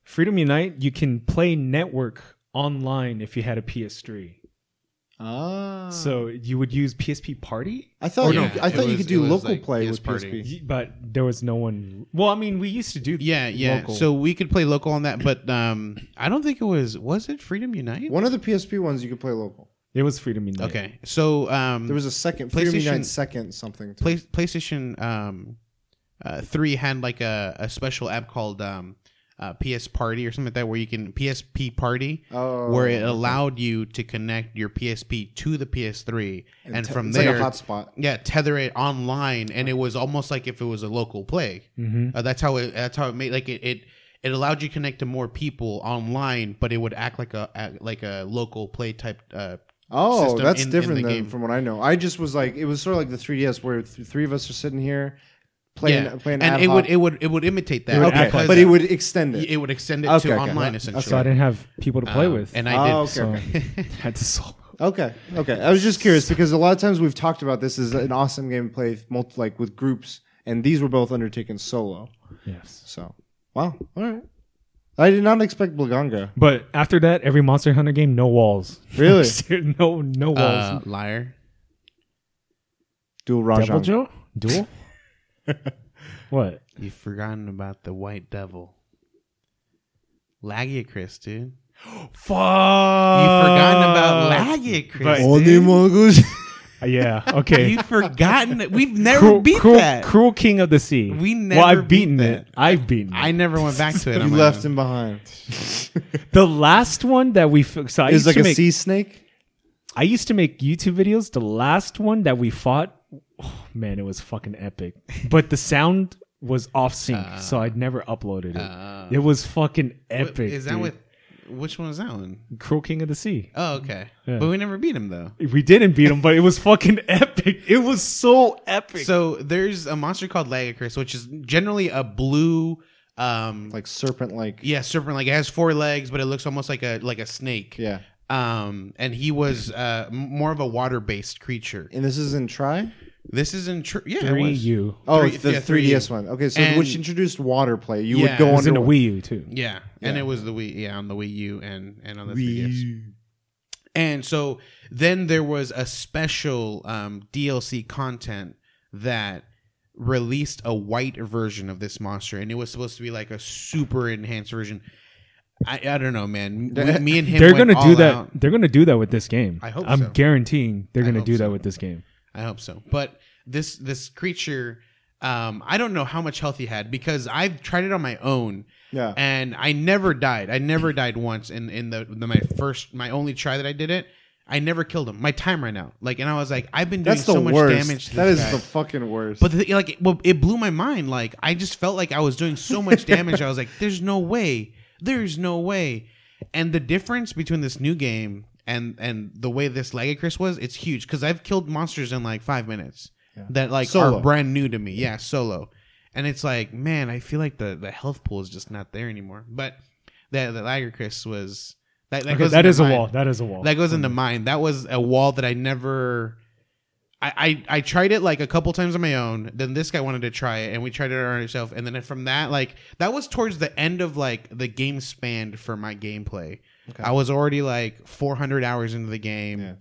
Freedom Unite, you can play network online if you had a PS3. Ah. So you would use PSP Party, I thought Or you, no, I it thought you was- could do it was local like play PS with Party. PSP. but there was no one. Well, I mean, we used to do. Yeah, yeah. local. So we could play local on that, but um, I don't think it was. Was it Freedom Unite? One of the PSP ones you could play local. it was Freedom Unite. Okay, so um, There was a second Freedom Unite PlayStation- second something. Too. Play, PlayStation um, uh, three had like a, a special app called um, uh, PS Party or something like that, where you can PSP Party, Oh, where it okay. allowed you to connect your PSP to the PS3, and, te- from it's there, like a hotspot. yeah, tether it online, and it was almost like if it was a local play. Mm-hmm. Uh, that's how it. That's how it made like it. it it allowed you to connect to more people online, but it would act like a like a local play type. Uh, Oh, system that's in- in different the than game. from what I know. I just was like, it was sort of like the 3DS where th- three of us are sitting here play yeah, an, play an and ad it would it would it would imitate that. would okay, because but it would extend it. it would extend it Okay, to okay. online Okay. essentially. So I didn't have people to play Um, with, and I did. Oh, okay, so okay. had to solo. Okay, okay. I was just curious because a lot of times we've talked about this as an awesome game to play multi, like with groups, and these were both undertaken solo. Yes. So, wow, all right. I did not expect Blangonga. But after that, every Monster Hunter game, no walls. Really? no, no walls. Uh, liar. Dual Devil Rajang. Joe? Duel? What? You've forgotten about the White Devil. Lagiacris, dude. Fuck. You've forgotten about Lagiacris. but- dude. Only mongoose. Uh, yeah. Okay. You've forgotten that we've never Cruel, beat cruel, that. Cruel King of the Sea. We Well, never I've beaten beat it. I've beaten it. I never went back to it. you left own. him behind. the last one that we f- so I It's like to a make sea snake. I used to make YouTube videos. The last one that we fought, oh, man, it was fucking epic. But the sound was off sync, so I'd never uploaded it. Uh, it was fucking what- epic. Is that dude. with which one was that one? Cruel King of the Sea? Oh, okay. Yeah. But we never beat him though. We didn't beat him, but it was fucking epic. It was so epic. So there's a monster called Lagiacris, which is generally a blue, um, Like serpent like. yeah, serpent. Like it has four legs, but it looks almost like a like a snake. Yeah. Um, and he was uh more of a water based creature. And this is in Try? This is in tr- yeah, it Three was. U. Oh, Three- the yeah, 3DS 3D. one. Okay, so And- which introduced water play. You Yeah. would go It was in under the Wii U too. Yeah, and Yeah. it was the Wii, yeah, on the Wii U and and on the 3DS. And so then there was a special um, DLC content that released a white version of this monster, and it was supposed to be like a super enhanced version. I, I don't know, man. We- me and him. They're went gonna all do that. out. They're gonna do that with this game. I hope I'm so. guaranteeing they're I gonna hope do that with this game. I hope so. But this this creature, um, I don't know how much health he had because I've tried it on my own. Yeah. and I never died. I never died once in in the, the my first my only try that I did it. I never killed him. My time ran out. Like, and I was like, I've been doing That's so much worst. damage. To That this is guy. the fucking worst. But the, like, well, it blew my mind. Like, I just felt like I was doing so much damage. I was like, "There's no way. There's no way." And the difference between this new game and and the way this Lagiacris was, it's huge. Because I've killed monsters in like five minutes that like Solo. are brand new to me. Yeah, solo. And it's like, man, I feel like the the health pool is just not there anymore. But that the Lagiacris was that. That, Okay, goes that into a wall. That is a wall. That goes into mm. mine. That was a wall that I never. I, I I tried it like a couple times on my own. Then this guy wanted to try it, and we tried it on ourselves. And then from that, like that was towards the end of like the game spanned for my gameplay. I was already like 400 hours into the game, Yeah.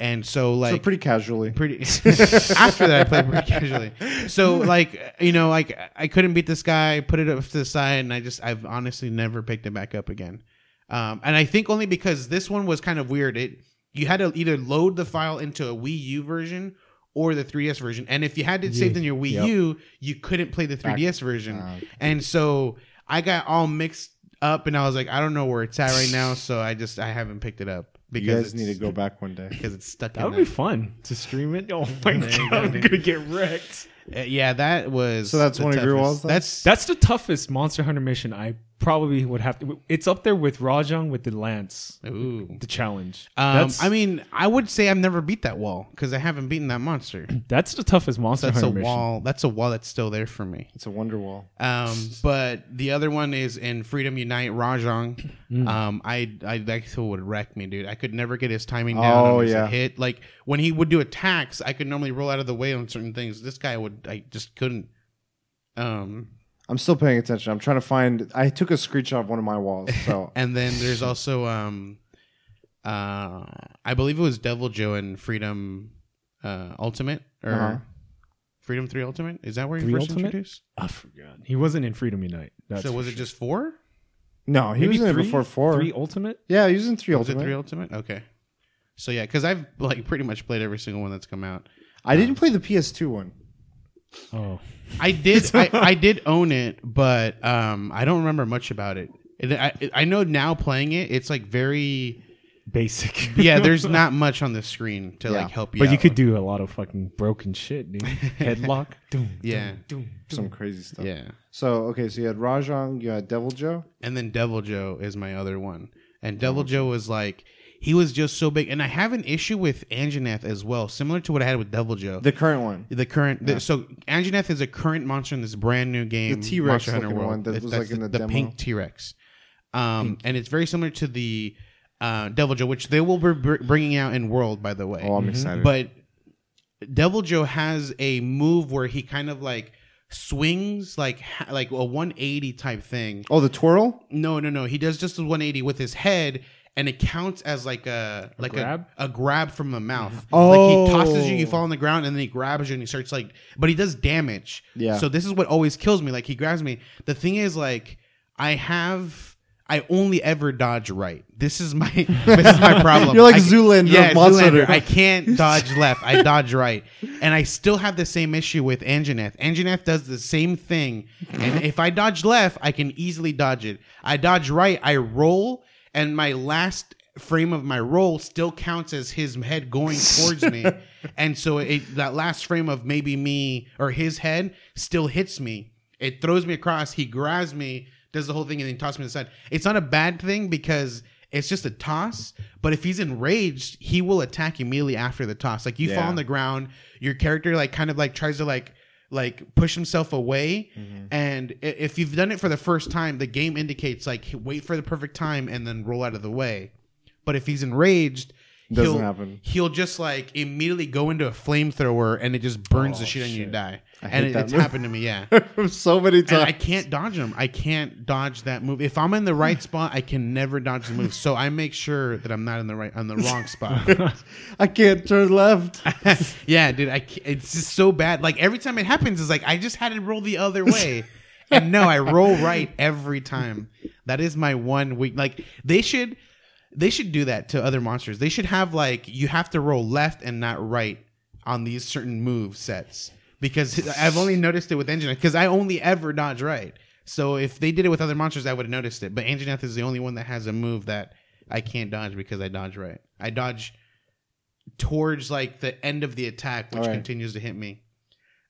and so like so pretty casually. pretty after that i played pretty casually so like you know like i couldn't beat this guy put it up to the side and i just i've honestly never picked it back up again um and i think only because this one was kind of weird it you had to either load the file into a wii u version or the 3ds version and if you had it saved in your wii Yep. u you couldn't play the 3ds version Ah. and so i got all mixed up and i was like i don't know where it's at right now so i just i haven't picked it up because You because guys need to go back one day. because it's stuck that in would there. be fun to stream it. Oh my you god, I'm gonna get wrecked. Uh, yeah, that was. So that's the one of your toughest. walls, then? That's That's the toughest Monster Hunter mission. I probably would have to. It's up there with Rajang with the lance, ooh. the challenge. Um, that's, I mean, I would say I've never beat that wall because I haven't beaten that monster. that's the toughest Monster That's a Hunter mission. wall. That's a wall that's still there for me. It's a wonder wall. Um, but the other one is in Freedom Unite Rajang. Mm. Um, I I that would wreck me, dude. I could never get his timing down. Oh, on his yeah. hit like when he would do attacks, I could normally roll out of the way on certain things. This guy would, I just couldn't. Um, I'm still paying attention. I'm trying to find. I took a screenshot of one of my walls. So And then there's also um uh I believe it was Deviljho and Freedom uh Ultimate or Uh-huh. Freedom 3 Ultimate? Is that where you 3 first Ultimate? introduced? I forgot. He wasn't in Freedom Unite. That's so was for it just 4? no, he Maybe was in it three? before four. Three Ultimate? Yeah, he was in three Was ultimate. it 3 Ultimate? Okay. So yeah, cuz I've like pretty much played every single one that's come out. I didn't play the PS2 one. Oh, I did I, I did own it, but um I don't remember much about it. It- I, I know now playing it, it's like very basic. yeah. There's not much on the screen to Yeah. like help you. but you out. could do a lot of fucking broken shit, dude. Headlock. Doom, Yeah. doom, doom, Some crazy stuff. yeah. So okay, so you had Rajang, you had Deviljho. And then Deviljho is my other one. And Deviljho was like he was just so big. And I have an issue with Anjanath as well, similar to what I had with Deviljho. The current one. The current, the, so Anjanath is a current monster in this brand new game, The T-Rex Monster Hunter World. one that It's- was, that's like, in the the, demo. pink T Rex, um, and it's very similar to the uh, Deviljho, which they will be br- bringing out in World, by the way. Oh, I'm excited. But Deviljho has a move where he kind of like swings like like a 180 type thing. oh, the twirl. No, no, no. He does just a 180 with his head, and it counts as like a, like grab? a a grab from the mouth. Oh. Like he tosses you, you oh. fall on the ground, and then he grabs you, and he starts like. But he does damage. Yeah. So this is what always kills me. Like he grabs me. The thing is, like I have. I only ever dodge right. This is my this is my problem. You're like I- Zoolander Yeah, of Monster Zoolander. I can't dodge left. I dodge right, and I still have the same issue with Anjanath. Anjanath does the same thing, and if I dodge left, I can easily dodge it. I dodge right, I roll, and my last frame of my roll still counts as his head going towards me, and so it, that last frame of maybe me or his head still hits me. It throws me across. He grabs me, does the whole thing, and then tosses me to the side. It's not a bad thing because it's just a toss. But if he's enraged, he will attack immediately after the toss. Like you fall on the ground, your character like kind of like tries to like like push himself away. Mm-hmm. And if you've done it for the first time, the game indicates like wait for the perfect time and then roll out of the way. But if he's enraged, Doesn't he'll, happen. He'll just like immediately go into a flamethrower and it just burns the shit on you to die. And it, it's move. happened to me, yeah. so many And I can't dodge them. I can't dodge that move. If I'm in the right spot, I can never dodge the move. So I make sure that I'm not in the right on the wrong spot. I can't turn left. yeah, dude, I it's just so bad. Like every time it happens, it's like I just had to roll the other way. and no, I roll right every time. That is my one weak. Like they should, they should do that to other monsters. They should have like you have to roll left and not right on these certain move sets because I've only noticed it with Engineer because I only ever dodge right. So if they did it with other monsters, I would have noticed it. But Anjanath is the only one that has a move that I can't dodge because I dodge right. I dodge towards like the end of the attack, which Alright. continues to hit me.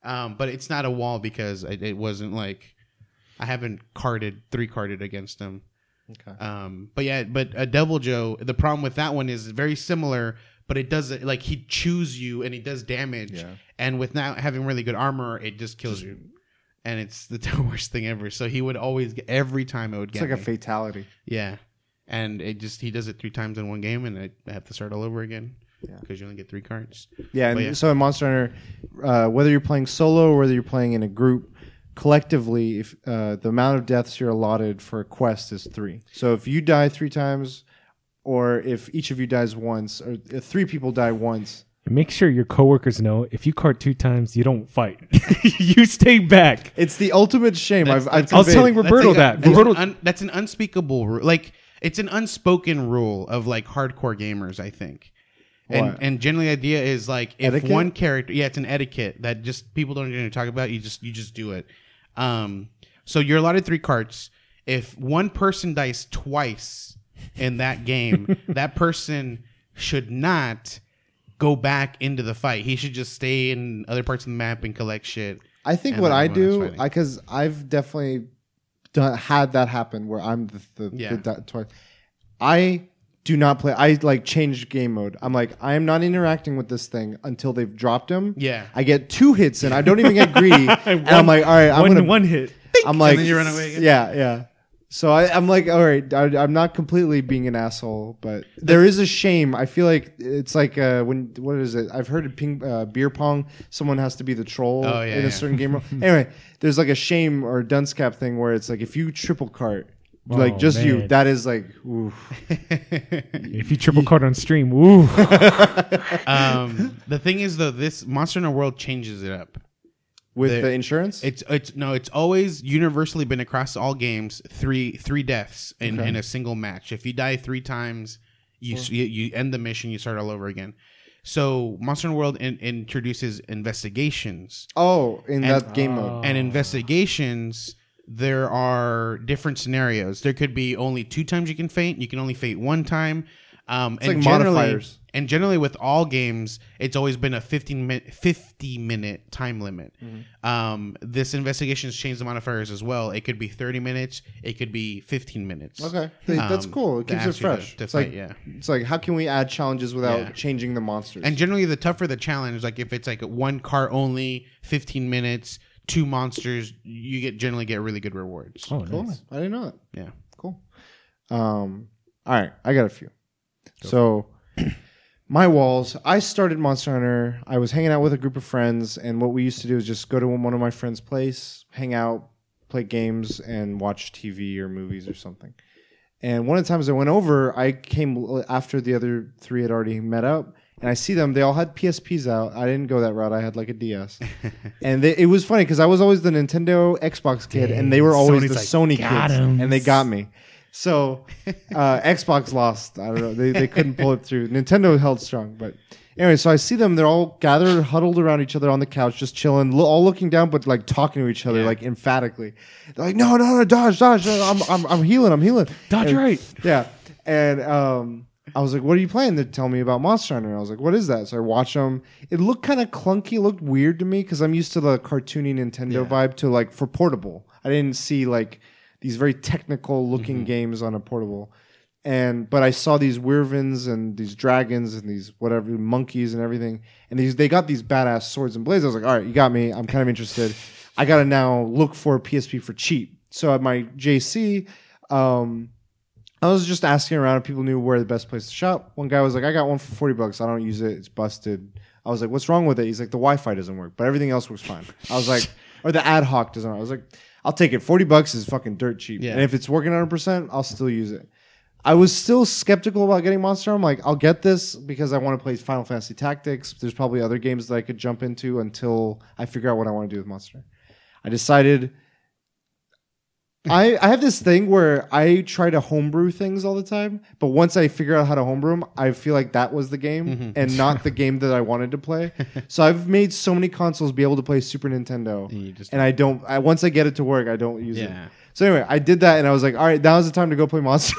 Um, but it's not a wall because it, it wasn't like I haven't carted three carted against them. Okay. Um, but yeah, but a Deviljho, the problem with that one is very similar, but it does like he chews you and he does damage. Yeah. And with not having really good armor, it just kills you. And it's the worst thing ever. So he would always get every time it would It's get like a me. fatality. Yeah. And it just he does it three times in one game and I have to start all over again. Yeah. Because you only get three cards. Yeah, and But yeah. so in Monster Hunter, uh, whether you're playing solo or whether you're playing in a group, collectively, if uh, the amount of deaths you're allotted for a quest is three. So if you die three times, or if each of you dies once, or if three people die once, And make sure your coworkers know if you card two times, you don't fight. you stay back. it's the ultimate shame. That's- I've, I've I was conveyed. telling Roberto like a- that. That's, Roberto, an un, that's an unspeakable rule. Like it's an unspoken rule of like hardcore gamers, I think. And What? and generally the idea is like if Etiquette? one character yeah, it's an etiquette that just people don't even talk about, you just you just do it. Um so you're allotted three cards. If one person dies twice in that game, that person should not go back into the fight. He should just stay in other parts of the map and collect shit. I think and what I do, because I've definitely done, had that happen where I'm the, the, Yeah. the di- I do not play. I like change game mode. I'm like, I am not interacting with this thing until they've dropped him. Yeah. I get two hits and I don't even get greedy. and I'm like, all right, I'm one, gonna. one hit. I'm like, then you run away again. yeah, yeah. So I, I'm like, all right, I, I'm not completely being an asshole, but there is a shame. I feel like it's like uh, when what is it? I've heard of ping uh, beer pong. Someone has to be the troll Oh, yeah, in a yeah. certain game. anyway, there's like a shame or dunce cap thing where it's like if you triple cart, like Oh, just you, that is like, oof. If you triple card on stream, woo. um, the thing is though, this Monster Hunter World changes it up. With The- the insurance. It's it's no, it's always universally been across all games three three deaths in, in a single match. If you die three times, you you, you end the mission, you start all over again. So Monster World in, introduces investigations, oh, in And- that game mode. and investigations. There are different scenarios. There could be only two times you can faint. You can only faint one time. Um, It's and like generally, modifiers. and generally with all games, it's always been a 15 minute, 50 minute time limit. Mm-hmm. Um, this investigation has changed the modifiers as well. It could be 30 minutes. It could be 15 minutes. Okay, Th- that's Um, cool. It keeps it ask you to- fresh. to it's fight, like yeah. it's like how can we add challenges without Yeah. changing the monsters? And generally, the tougher the challenge, like if it's like one car only, 15 minutes, two monsters, you get generally get really good rewards. Oh, cool. nice. I didn't know that. Yeah. Cool. Um, all right, I got a few. So, my walls. I started Monster Hunter. I was hanging out with a group of friends, and what we used to do is just go to one of my friends' place, hang out, play games, and watch TV or movies or something. And one of the times I went over, I came after the other three had already met up, and I see them. They all had PSPs out. I didn't go that route. I had like a DS, and they, it was funny because I was always the Nintendo, Xbox kid, and they were always Sony's the like, Sony "Got kids, 'em." and they got me. So uh, Xbox lost. I don't know. They, they couldn't pull it through. Nintendo held strong, but anyway. So I see them. They're all gathered, huddled around each other on the couch, just chilling, lo- all looking down, but like talking to each other, Yeah. like emphatically. They're like, "No, no, no, dodge, dodge! no, I'm, I'm, I'm healing. I'm healing. Dodge And- right. Yeah, and um, I was like, "What are you playing?" They tell me about Monster Hunter. And I was like, "What is that?" So I watched them. It looked kind of clunky. Looked weird to me because I'm used to the cartoony Nintendo vibe to like for portable. I didn't see like these very technical looking games on a portable. And but I saw these wyverns and these dragons and these whatever monkeys and everything, and these they got these badass swords and blades. I was like, all right, you got me. I'm kind of interested. I gotta now look for a PSP for cheap. So at my JC, um, I was just asking around if people knew where the best place to shop. One guy was like, I got one for 40 bucks. I don't use it. It's busted. I was like, what's wrong with it? He's like, the Wi Fi doesn't work, but everything else works fine. I was like, or the ad hoc doesn't. work. I was like, I'll take it. 40 bucks is fucking dirt cheap. Yeah. And if it's working 100%, I'll still use it. I was still skeptical about getting Monster. I'm like, I'll get this because I want to play Final Fantasy Tactics. There's probably other games that I could jump into until I figure out what I want to do with Monster. I decided I, I have this thing where I try to homebrew things all the time, but once I figure out how to homebrew them, I feel like that was the game mm-hmm. and not the game that I wanted to play. so I've made so many consoles be able to play Super Nintendo, And you just- and I don't. I, once I get it to work, I don't use Yeah. it. So anyway, I did that, and I was like, all right, now's the time to go play Monster.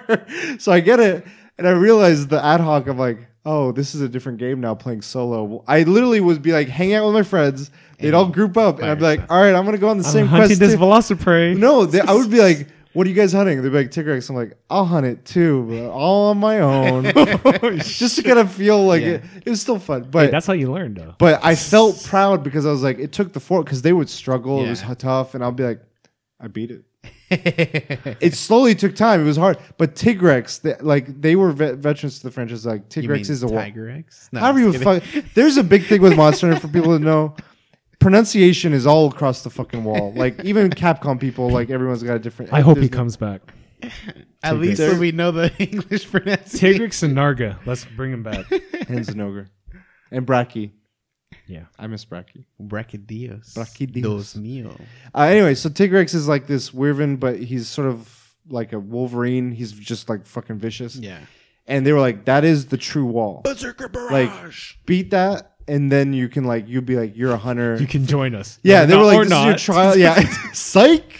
so I get it, and I realized the ad hoc. I'm like, oh, this is a different game now. Playing solo. I literally would be like hanging out with my friends. They'd all group up, and I'd be like, all right, I'm gonna go on the I'm same hunting quest. this too." No, they, I would be like, "What are you guys hunting?" They'd be like, "Tigrex." I'm like, "I'll hunt it too, but all on my own, oh, just to kind of feel like it, it was still fun." But That's how you learn, though. but I felt proud because I was like, it took the four because they would struggle. It was Yeah. tough, and I'll be like, I beat it. it slowly took time. It was hard, but Tigrex, they, like they were vet- veterans to the franchise. Like Tigrex is a wa- Tiger X. No, However you just fuck, there's a big thing with Monster Hunter for people to know. Pronunciation is all across the fucking wall. Like even Capcom people, like everyone's got a different. I hope he there's comes back. At least There- we know the English pronunciation. Tigrix and Narga. Let's bring him back. and Zinogre and Bracky. Yeah. I miss Bracky. Brachydios. Brachydios. Dos mio. Uh, anyway, so Tigrex is like this wyvern, but he's sort of like a Wolverine. He's just like fucking vicious. Yeah. And they were like, that is the true wall. Berserker Barrage. Like, beat that, and then you can like you'd be like you're a hunter. You can join us. yeah, Or they not- were like, or this is your trial. Yeah, psych.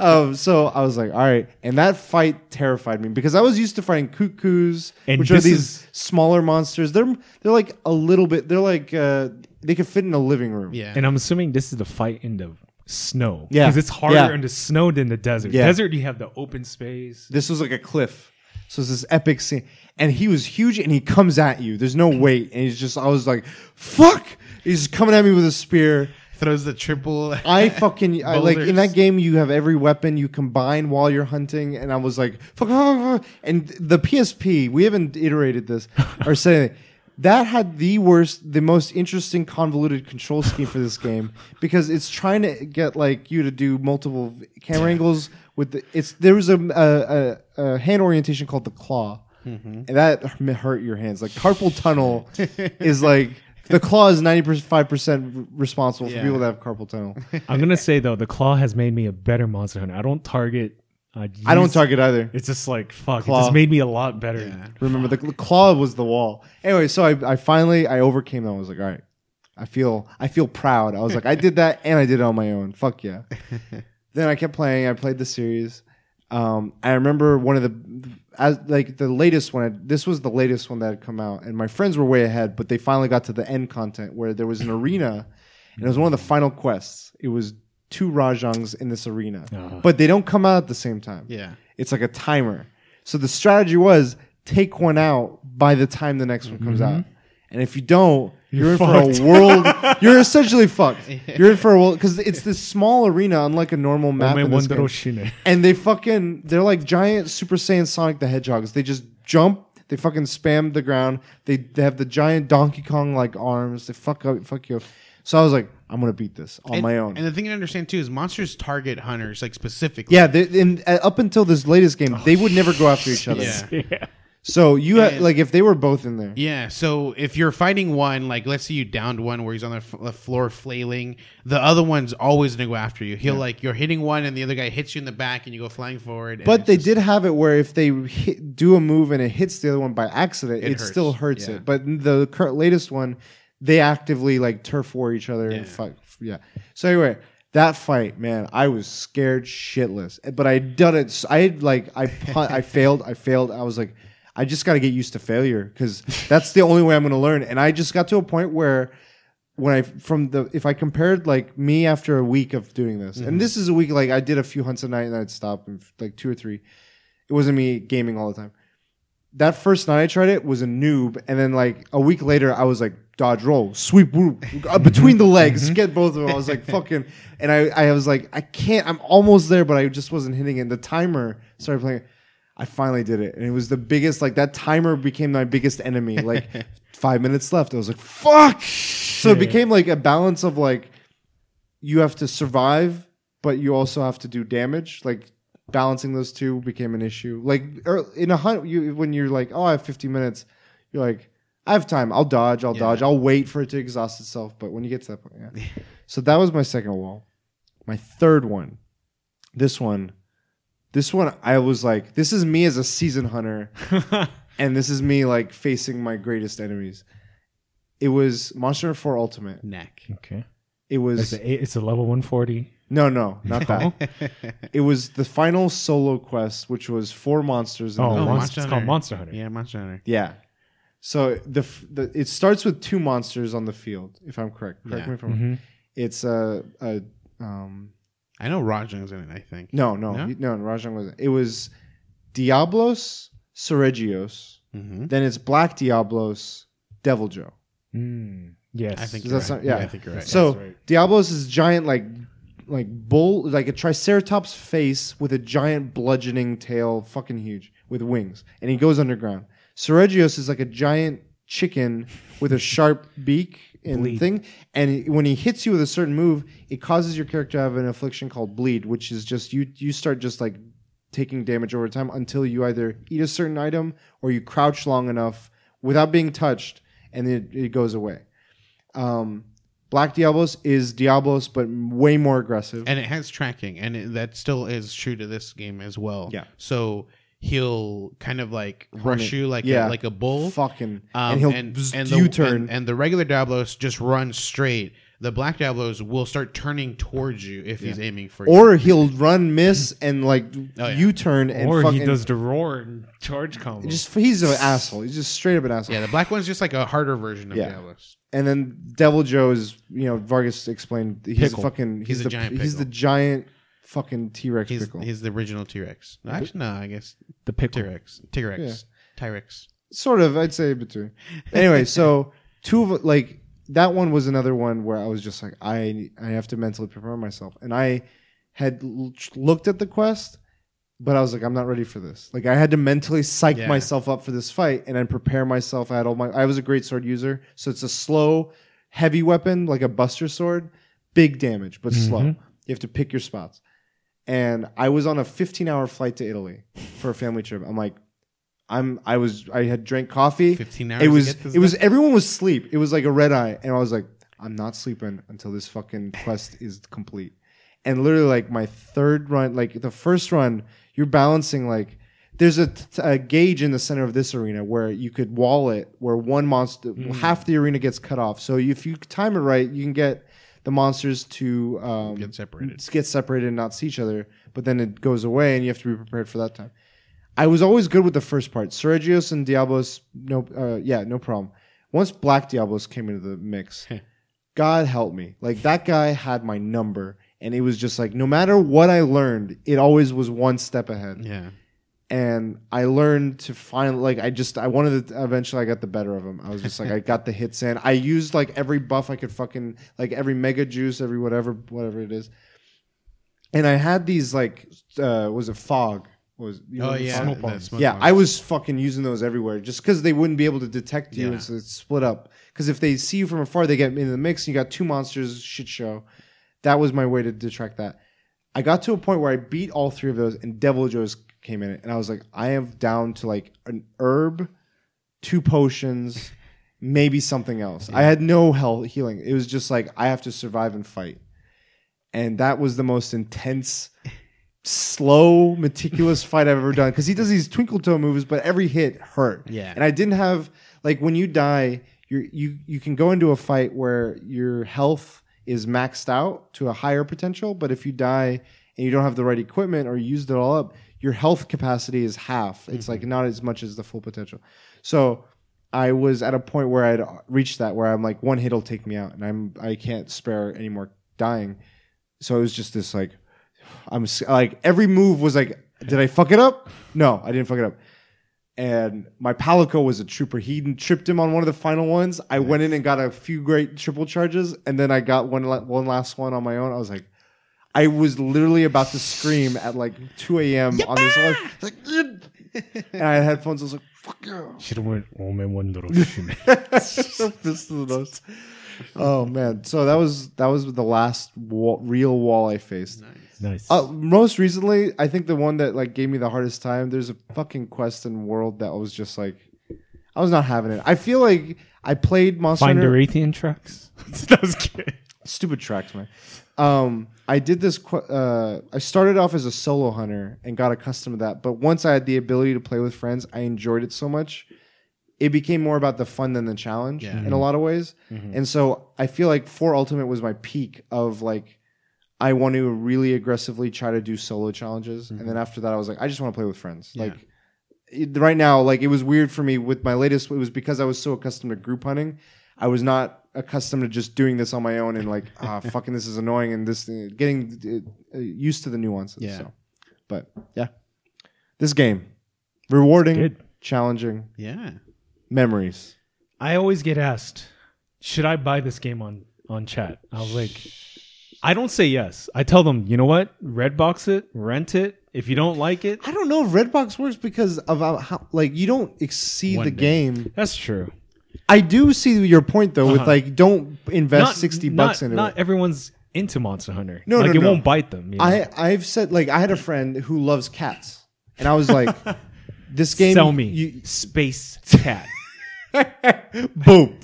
um, so I was like, all right, and that fight terrified me because I was used to fighting cuckoos, And which are these is- smaller monsters. They're they're like a little bit. They're like uh, they could fit in a living room. yeah. And I'm assuming this is the fight in the snow. Yeah. Because it's harder Yeah. in the snow than the desert. Yeah. Desert, you have the open space. This was like a cliff. So it's this epic scene. And he was huge and he comes at you. There's no weight. And he's just, I was like, fuck. He's coming at me with a spear. Throws the triple. I fucking, I, like in that game, you have every weapon you combine while you're hunting. And I was like, fuck, fuck, fuck. And the PSP, we haven't iterated this or said. That had the worst, the most interesting convoluted control scheme for this game because it's trying to get like you to do multiple camera angles with the. It's there was a a, a, a hand orientation called the claw, Mm-hmm. and that hurt your hands. Like carpal tunnel is like the claw is ninety five percent responsible for people that have carpal tunnel. I'm gonna say though, the claw has made me a better monster hunter. I don't target. I, I don't target either. It's just like fuck. Claw. It just made me a lot better. Yeah. Remember the, the claw was the wall. Anyway, so I, I finally I overcame that. I was like, all right, I feel I feel proud. I was like, I did that and I did it on my own. Fuck yeah. then I kept playing. I played the series. Um, I remember one of the as like the latest one. This was the latest one that had come out, and my friends were way ahead. But they finally got to the end content where there was an arena, and it was one of the final quests. It was two Rajangs in this arena, Uh-huh. but they don't come out at the same time. Yeah. It's like a timer. So the strategy was take one out by the time the next one comes out. And if you don't, you're, in fucked. for a world. You're essentially fucked. You're in for a world because it's this small arena, unlike a normal map. In this game. And they fucking, they're like giant Super Saiyan Sonic the Hedgehogs. They just jump. They fucking spam the ground. They they have the giant Donkey Kong like arms. They fuck up, fuck you. up. So I was like, I'm gonna beat this on and, my own. And the thing to understand too is monsters target hunters like specifically. yeah, they, in, uh, up until this latest game, they would never go after each other. Yeah. yeah. So you had, And- like if they were both in there, Yeah, so if you're fighting one, like let's say you downed one where he's on the, f- the floor flailing, the other one's always gonna go after you. He'll like you're hitting one and the other guy hits you in the back and you go flying forward. but they just- did have it where if they hit, do a move and it hits the other one by accident, it, It hurts, still hurts yeah. it. But the current latest one, they actively like turf war each other and Yeah. fuck. Yeah. So anyway, that fight, man, I was scared shitless. But I done it. I like I pun- I failed. I failed. I was like, I just got to get used to failure because that's the only way I'm going to learn. And I just got to a point where when I from the if I compared like me after a week of doing this, Mm-hmm. and this is a week like I did a few hunts a night and I'd stop and like two or three. It wasn't me gaming all the time. That first night I tried it was a noob, and then like a week later I was like dodge roll sweep whoop uh, between the legs Mm-hmm. get both of them. I was like fucking, and I I was like I can't. I'm almost there, but I just wasn't hitting it. The timer started playing. I finally did it, and it was the biggest. Like that timer became my biggest enemy. Like five minutes left. I was like, "Fuck!" So it became like a balance of like you have to survive, but you also have to do damage. Like balancing those two became an issue. Like er, in a hunt, you when you're like, "Oh, I have 50 minutes," you're like, "I have time. I'll dodge. I'll Yeah. dodge. I'll wait for it to exhaust itself." But when you get to that point, yeah. so that was my second wall. My third one, this one, this one, I was like, "This is me as a season hunter." and this is me like facing my greatest enemies. It was Monster Hunter 4 Ultimate. neck. Okay. It It's was a, it's a level 140. no, no, not that. it was the final solo quest, which was four monsters. In Oh, the Monster monster, it's called Hunter. Monster Hunter. Yeah, Monster Hunter. yeah. So the, f- the it starts with two monsters on the field, if I'm correct. Correct Yeah. me if I'm wrong. Mhm. It's a, a um I know Rajang Rajang's in it. I think. no no No? he- no, Rajang wasn't. It was Diablos Seregios. Mm-hmm. Then it's Black Diablos Deviljho. Mm, yes. I think Does you're that right. sound- yeah. I think you're right. So right. Diablos is giant, like like bull, like a triceratops face with a giant bludgeoning tail, fucking huge, with wings, and he goes underground. Seregios is like a giant chicken with a sharp beak and Bleed. thing, and he- when he hits you with a certain move, it causes your character to have an affliction called bleed, which is just you you start just like taking damage over time until you either eat a certain item or you crouch long enough without being touched, and it, it goes away. Um, Black Diablos is Diablos, but way more aggressive. and it has tracking, and it, that still is true to this game as well. Yeah. So he'll kind of like rush you like Yeah. a, like a bull. Fucking, Um, and he'll and, and U-turn. and, and the regular Diablos just run straight. The black Diablos will start turning towards you if he's aiming for you. or he'll run, miss, and like Oh, yeah. U turn and or fucking he does the roar and charge combo. just he's an asshole. He's just straight up an asshole. yeah, the black one's just like a harder version of Yeah. Diablos. And then Deviljho is, you know, Vargas explained he's Pickle. a fucking he's, He's a the giant he's the giant fucking T Rex He's pickle. he's the original T Rex. Actually, no, I guess the pickle. T Rex, T Rex, T Rex. sort of i'd say between anyway so two of like that one was another one where i was just like i i have to mentally prepare myself and i had l- looked at the quest but i was like i'm not ready for this like i had to mentally psych Yeah. myself up for this fight and then prepare myself i had all my i was a great sword user so it's a slow heavy weapon like a buster sword big damage but slow Mhm. you have to pick your spots and i was on a 15 hour flight to italy for a family trip. I'm like i'm i was i had drank coffee. 15 hours it was it was everyone was asleep. It was like a red eye. And i was like i'm not sleeping until this fucking quest is complete. And literally like my third run like the first run you're balancing like there's a, t- a gauge in the center of this arena where you could wall it where one monster Hmm. half the arena gets cut off. So if you time it right you can get the monsters to um, Get separated. get separated and not see each other. But then it goes away, and you have to be prepared for that time. I was always good with the first part. Seregios and Diablos, no, uh, yeah, no problem. Once Black Diablos came into the mix, God help me. Like that guy had my number, and it was just like no matter what I learned, it always was one step ahead. Yeah. And I learned to find like I just I wanted to eventually I got the better of him. I was just like I got the hits in. I used like every buff I could fucking like every mega juice, every whatever whatever it is. And I had these like uh was it fog? Was you know Oh yeah. Smoke bombs. yeah, bombs. I was fucking using those everywhere just because they wouldn't be able to detect you Yeah. and so it's split up. Because if they see you from afar, they get into the mix. And you got two monsters, shit show. That was my way to detract that. I got to a point where I beat all three of those, and Deviljho's came in and I was like, I am down to like an herb, two potions, maybe something else. I had no health healing. It was just like I have to survive and fight, and that was the most intense slow, meticulous fight I've ever done. Because he does these twinkle toe moves, but every hit hurt. Yeah. And I didn't have like when you die, you you you can go into a fight where your health is maxed out to a higher potential, but if you die and you don't have the right equipment or you used it all up, your health capacity is half. It's like mm-hmm. not as much as the full potential. So I was at a point where I'd reached that where I'm like one hit'll take me out and I'm I can't spare any more dying. So it was just this like I'm like every move was like, did I fuck it up? No, I didn't fuck it up. And my Palico was a trooper. He tripped him on one of the final ones. I went in and got a few great triple charges, and then I got one one last one on my own. I was like, I was literally about to scream at like 2 a.m. on this one. Like, and I had headphones. I was like, fuck you. 싫으면 오면 원더로 주시네. So pissed at those. Oh man! So that was that was the last wall, real wall I faced. nice. Uh, most recently, I think the one that like gave me the hardest time. There's a fucking quest in world that was just like, I was not having it. I feel like I played Monster Find Hunter. Erathian tracks. that was good. Stupid tracks, man. Um, I did this. Qu- uh, I started off as a solo hunter and got accustomed to that. But once I had the ability to play with friends, I enjoyed it so much. It became more about the fun than the challenge Yeah. in a lot of ways. And so I feel like Four Ultimate was my peak of like I want to really aggressively try to do solo challenges, and then after that, I was like, I just want to play with friends. Yeah. Like it, right now, like it was weird for me with my latest. It was because I was so accustomed to group hunting. I was not accustomed to just doing this on my own and like, ah, fucking, this is annoying, and this uh, getting uh, used to the nuances. Yeah. So, but yeah, this game rewarding, Good. challenging, Yeah. memories. I always get asked, should I buy this game on on chat? I was like, I don't say yes. I tell them, you know what? Redbox it, rent it. If you don't like it, I don't know if Redbox works because of how, how like you don't exceed One the day. game. that's true. I do see your point though with Uh-huh. like don't invest sixty bucks not, into not it. everyone's into Monster Hunter. No, like no, it no. won't bite them. you know? I I've said like I had a friend who loves cats, and I was like, this game Sell me you- Space Cat. boom.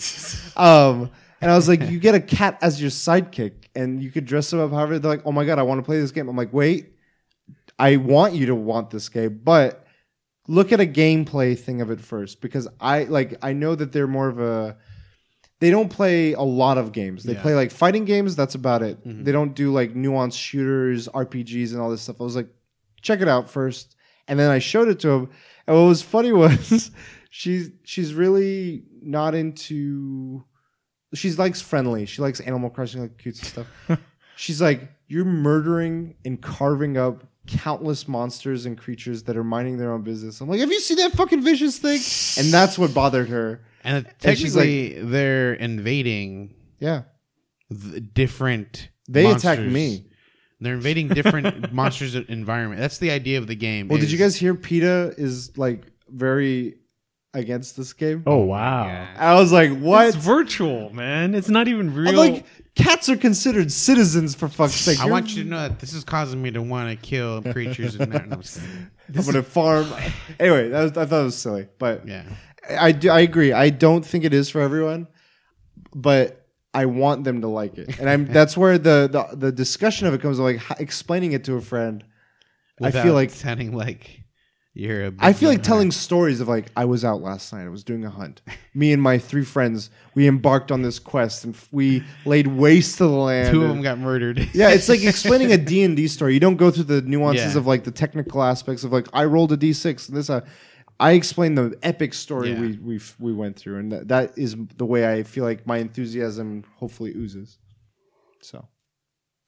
um, and I was like, you get a cat as your sidekick, and you could dress them up however. They're like, oh my god, I want to play this game. I'm like, wait, I want you to want this game, but look at a gameplay thing of it first because I like I know that they're more of a. They don't play a lot of games. They Yeah. play like fighting games. That's about it. Mm-hmm. They don't do like nuanced shooters, RPGs, and all this stuff. I was like, check it out first, and then I showed it to him. And what was funny was she's she's really not into. She's likes friendly. She likes Animal Crossing, like cutesy stuff. she's like, you're murdering and carving up countless monsters and creatures that are minding their own business. I'm like, have you seen that fucking vicious thing? And that's what bothered her. And And she's like- they're invading Yeah, the different. they monsters. attacked me. They're invading different monsters' environment. That's the idea of the game. Well, did you guys hear PETA is like very against this game? Oh wow. Yeah. I was like, what? It's virtual, man. It's not even real. I'm like, cats are considered citizens for fuck's sake. I You're- want you to know that this is causing me to want to kill creatures and that. No, I'm just kidding. I'm gonna farm. anyway, that was, I thought it was silly, but yeah. I do. I agree. I don't think it is for everyone, but I want them to like it, and I'm. that's where the the, the discussion of it comes. Like h- explaining it to a friend. I Without feel like sounding like You're a big I feel like telling stories of like I was out last night. I was doing a hunt. Me and my three friends, we embarked on this quest and f- we laid waste to the land. two of them got murdered. yeah, it's like explaining a D and D story. You don't go through the nuances Yeah. of like the technical aspects of like I rolled a D six and this. Uh, I explain the epic story Yeah. we we we went through, and that, that is the way I feel like my enthusiasm hopefully oozes. So,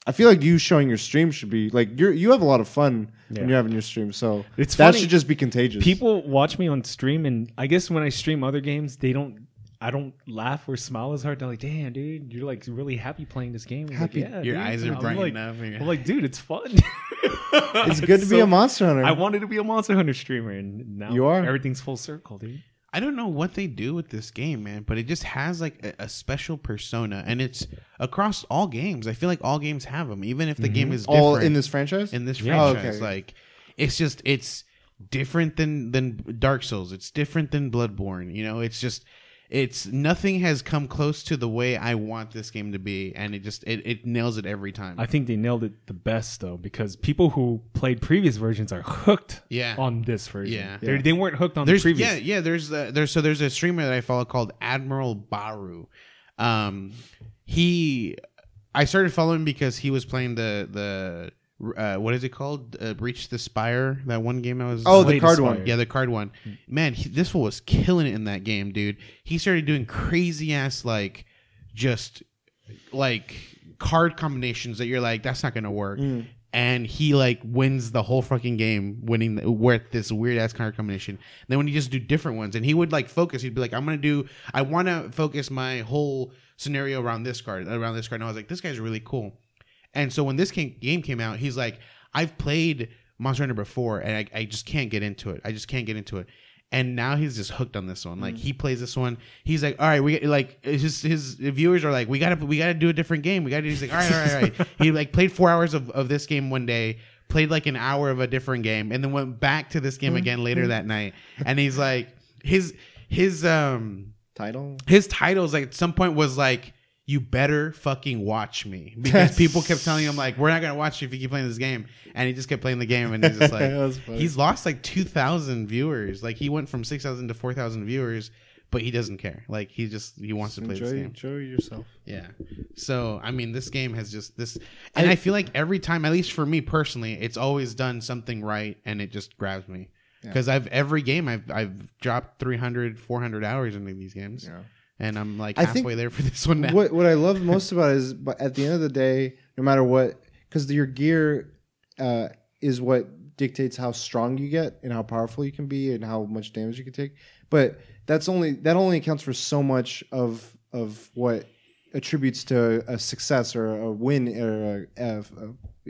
I feel like you showing your stream should be like you you have a lot of fun Yeah. when you're having your stream. So It's that funny. should just be contagious. People watch me on stream, and I guess when I stream other games, they don't. I don't laugh or smile as hard. They're like, "Damn, dude, you're like really happy playing this game." Happy. Like, yeah, Your dude." eyes are bright like, enough. I'm like, dude, it's fun. it's good to be a monster hunter. I wanted to be a Monster Hunter streamer, and now You are. Everything's full circle, dude. I don't know what they do with this game, man, but it just has like a, a special persona, and it's across all games. I feel like all games have them, even if the game mm-hmm. is different. all in this franchise. in this Yeah. Oh, franchise. okay. Like, it's just it's different than than Dark Souls. It's different than Bloodborne. You know, it's just it's nothing has come close to the way I want this game to be, and it just it, it nails it every time. I think they nailed it the best though, because people who played previous versions are hooked Yeah. on this version. Yeah. They're- They weren't hooked on there's the previous. yeah yeah there's uh, there's so there's a streamer that I follow called Admiral Bahroo. Um, he I started following because he was playing the the uh, what is it called? Uh, Breach the Spire. That one game I was. oh, the card one. Yeah, the card one. Man, he, this fool was killing it in that game, dude. He started doing crazy ass like just like card combinations that you're like, that's not gonna work. And he like wins the whole fucking game, winning the, with this weird ass card combination. then when he just do different ones, and he would like focus, he'd be like, I'm gonna do, I want to focus my whole scenario around this card, around this card. And I was like, this guy's really cool. And so when this came, game came out, he's like, I've played Monster Hunter before, and I, I just can't get into it. I just can't get into it. And now he's just hooked on this one. Like mm. he plays this one. He's like, all right, we like his his viewers are like, we gotta we gotta do a different game. We gotta. do He's like, all right, all right, all right. he like played four hours of, of this game one day, played like an hour of a different game, and then went back to this game mm. again later mm. that night. And he's like, his his um Title. his titles like at some point was like you better fucking watch me. Because people kept telling him like we're not gonna watch you if you keep playing this game. And he just kept playing the game and he's just like he's lost like 2000 viewers. Like he went from 6000 to 4000 viewers but he doesn't care. Like he just he wants to play Enjoy, this game. enjoy yourself. yeah. So i mean this game has just this and I, feel like every time at least for me personally it's always done something right and it just grabs me. Because i've every game i've i've dropped 300 400 hours into these games. Yeah. And i'm like I think halfway there for this one now What what I love most about it is, but at the end of the day, no matter what, because your gear uh, is what dictates how strong you get and how powerful you can be and how much damage you can take. But that's only that only accounts for so much of of what attributes to a success or a win or a, a,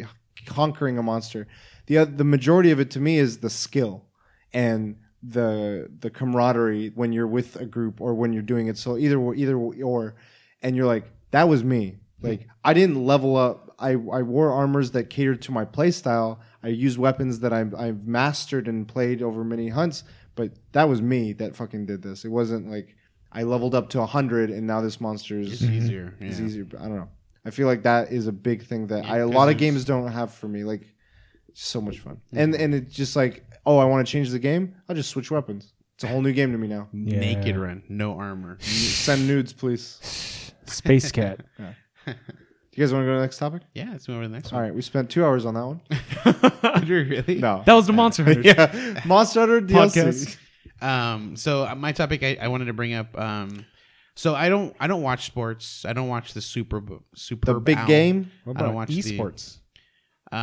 a conquering a monster. The the majority of it to me is the skill and the the camaraderie when you're with a group or when you're doing it. So either either or, and you're like, that was me. Like I didn't level up. I, I wore armors that catered to my playstyle. I used weapons that I've, I've mastered and played over many hunts. But that was me that fucking did this. It wasn't like I leveled up to hundred and now this monster is it's easier is yeah. easier. I don't know. I feel like that is a big thing that I, a lot of games don't have for me. Like so much fun, and and it's just like, oh, I want to change the game. I'll just switch weapons. It's a whole new game to me now. Yeah. naked run no armor Send nudes, please. Space Cat. You guys want to go to the next topic? yeah let's move on to the next one. All right, we spent two hours on that one. one Did we really No, That was the Monster Hunter. yeah, Monster Hunter DLC. Podcast. Um, so uh, my topic I, I wanted to bring up. Um, so I don't I don't watch sports. I don't watch the Super Super The big game. I don't watch the- esports. Uh,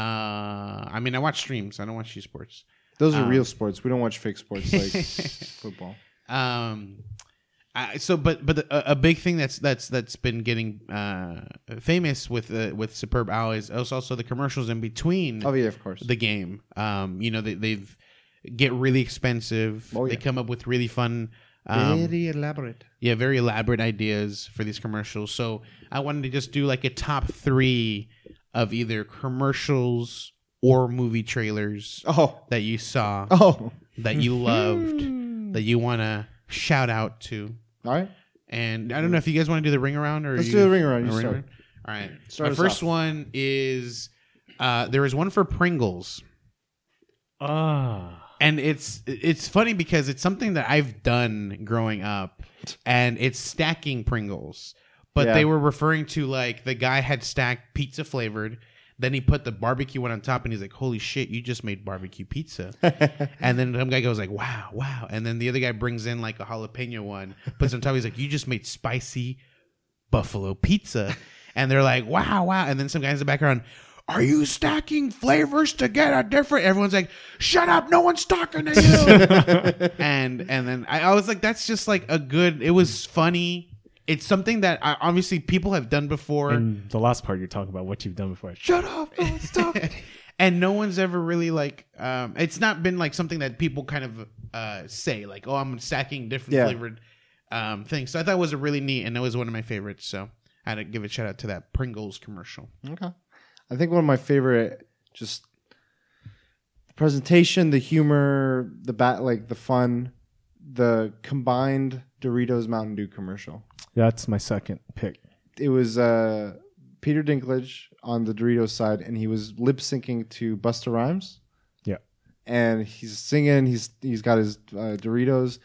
I mean I watch streams. I don't watch esports. Those are Um, real sports. We don't watch fake sports like football. Um, I, so but but the, a, a big thing that's that's that's been getting uh famous with uh, with Superb Owl is also the commercials in between Oh yeah, of course. the game. Um, you know they they've get really expensive. Oh, yeah. They come up with really fun. Um, Very elaborate. yeah, very elaborate ideas for these commercials. So I wanted to just do like a top three of either commercials or movie trailers Oh, that you saw oh. that you loved that you want to shout out to. All right. And I don't know if you guys want to do the ring around or Let's you- do the ring around. You ring start. around? All right. Start My first off. one is uh, there is one for Pringles. Ah. and it's it's funny because it's something that I've done growing up, and it's stacking Pringles. But Yeah. they were referring to like the guy had stacked pizza flavored. Then he put the barbecue one on top, and he's like, "Holy shit, you just made barbecue pizza!" and then some guy goes like, "Wow, wow!" And then the other guy brings in like a jalapeno one, puts it on top. He's like, "You just made spicy buffalo pizza," and they're like, "Wow, wow!" And then some guys in the background, "Are you stacking flavors to get a different?" Everyone's like, "Shut up! No one's talking to you." and and then I, I was like, "That's just like a good." It was funny. It's something that I, obviously people have done before. And the last part you're talking about what you've done before. Shut up! No one's talking. and no one's ever really like um it's not been like something that people kind of uh say like oh i'm stacking different Yeah. flavored um things so i thought it was a really neat and it was one of my favorites so i had to give a shout out to that pringles commercial Okay. I think one of my favorite just the presentation, the humor, the bat like the fun, the combined Doritos Mountain Dew commercial. That's my second pick. It was uh Peter Dinklage on the Doritos side and he was lip syncing to Busta Rhymes. Yeah. And he's singing, he's he's got his uh, Doritos,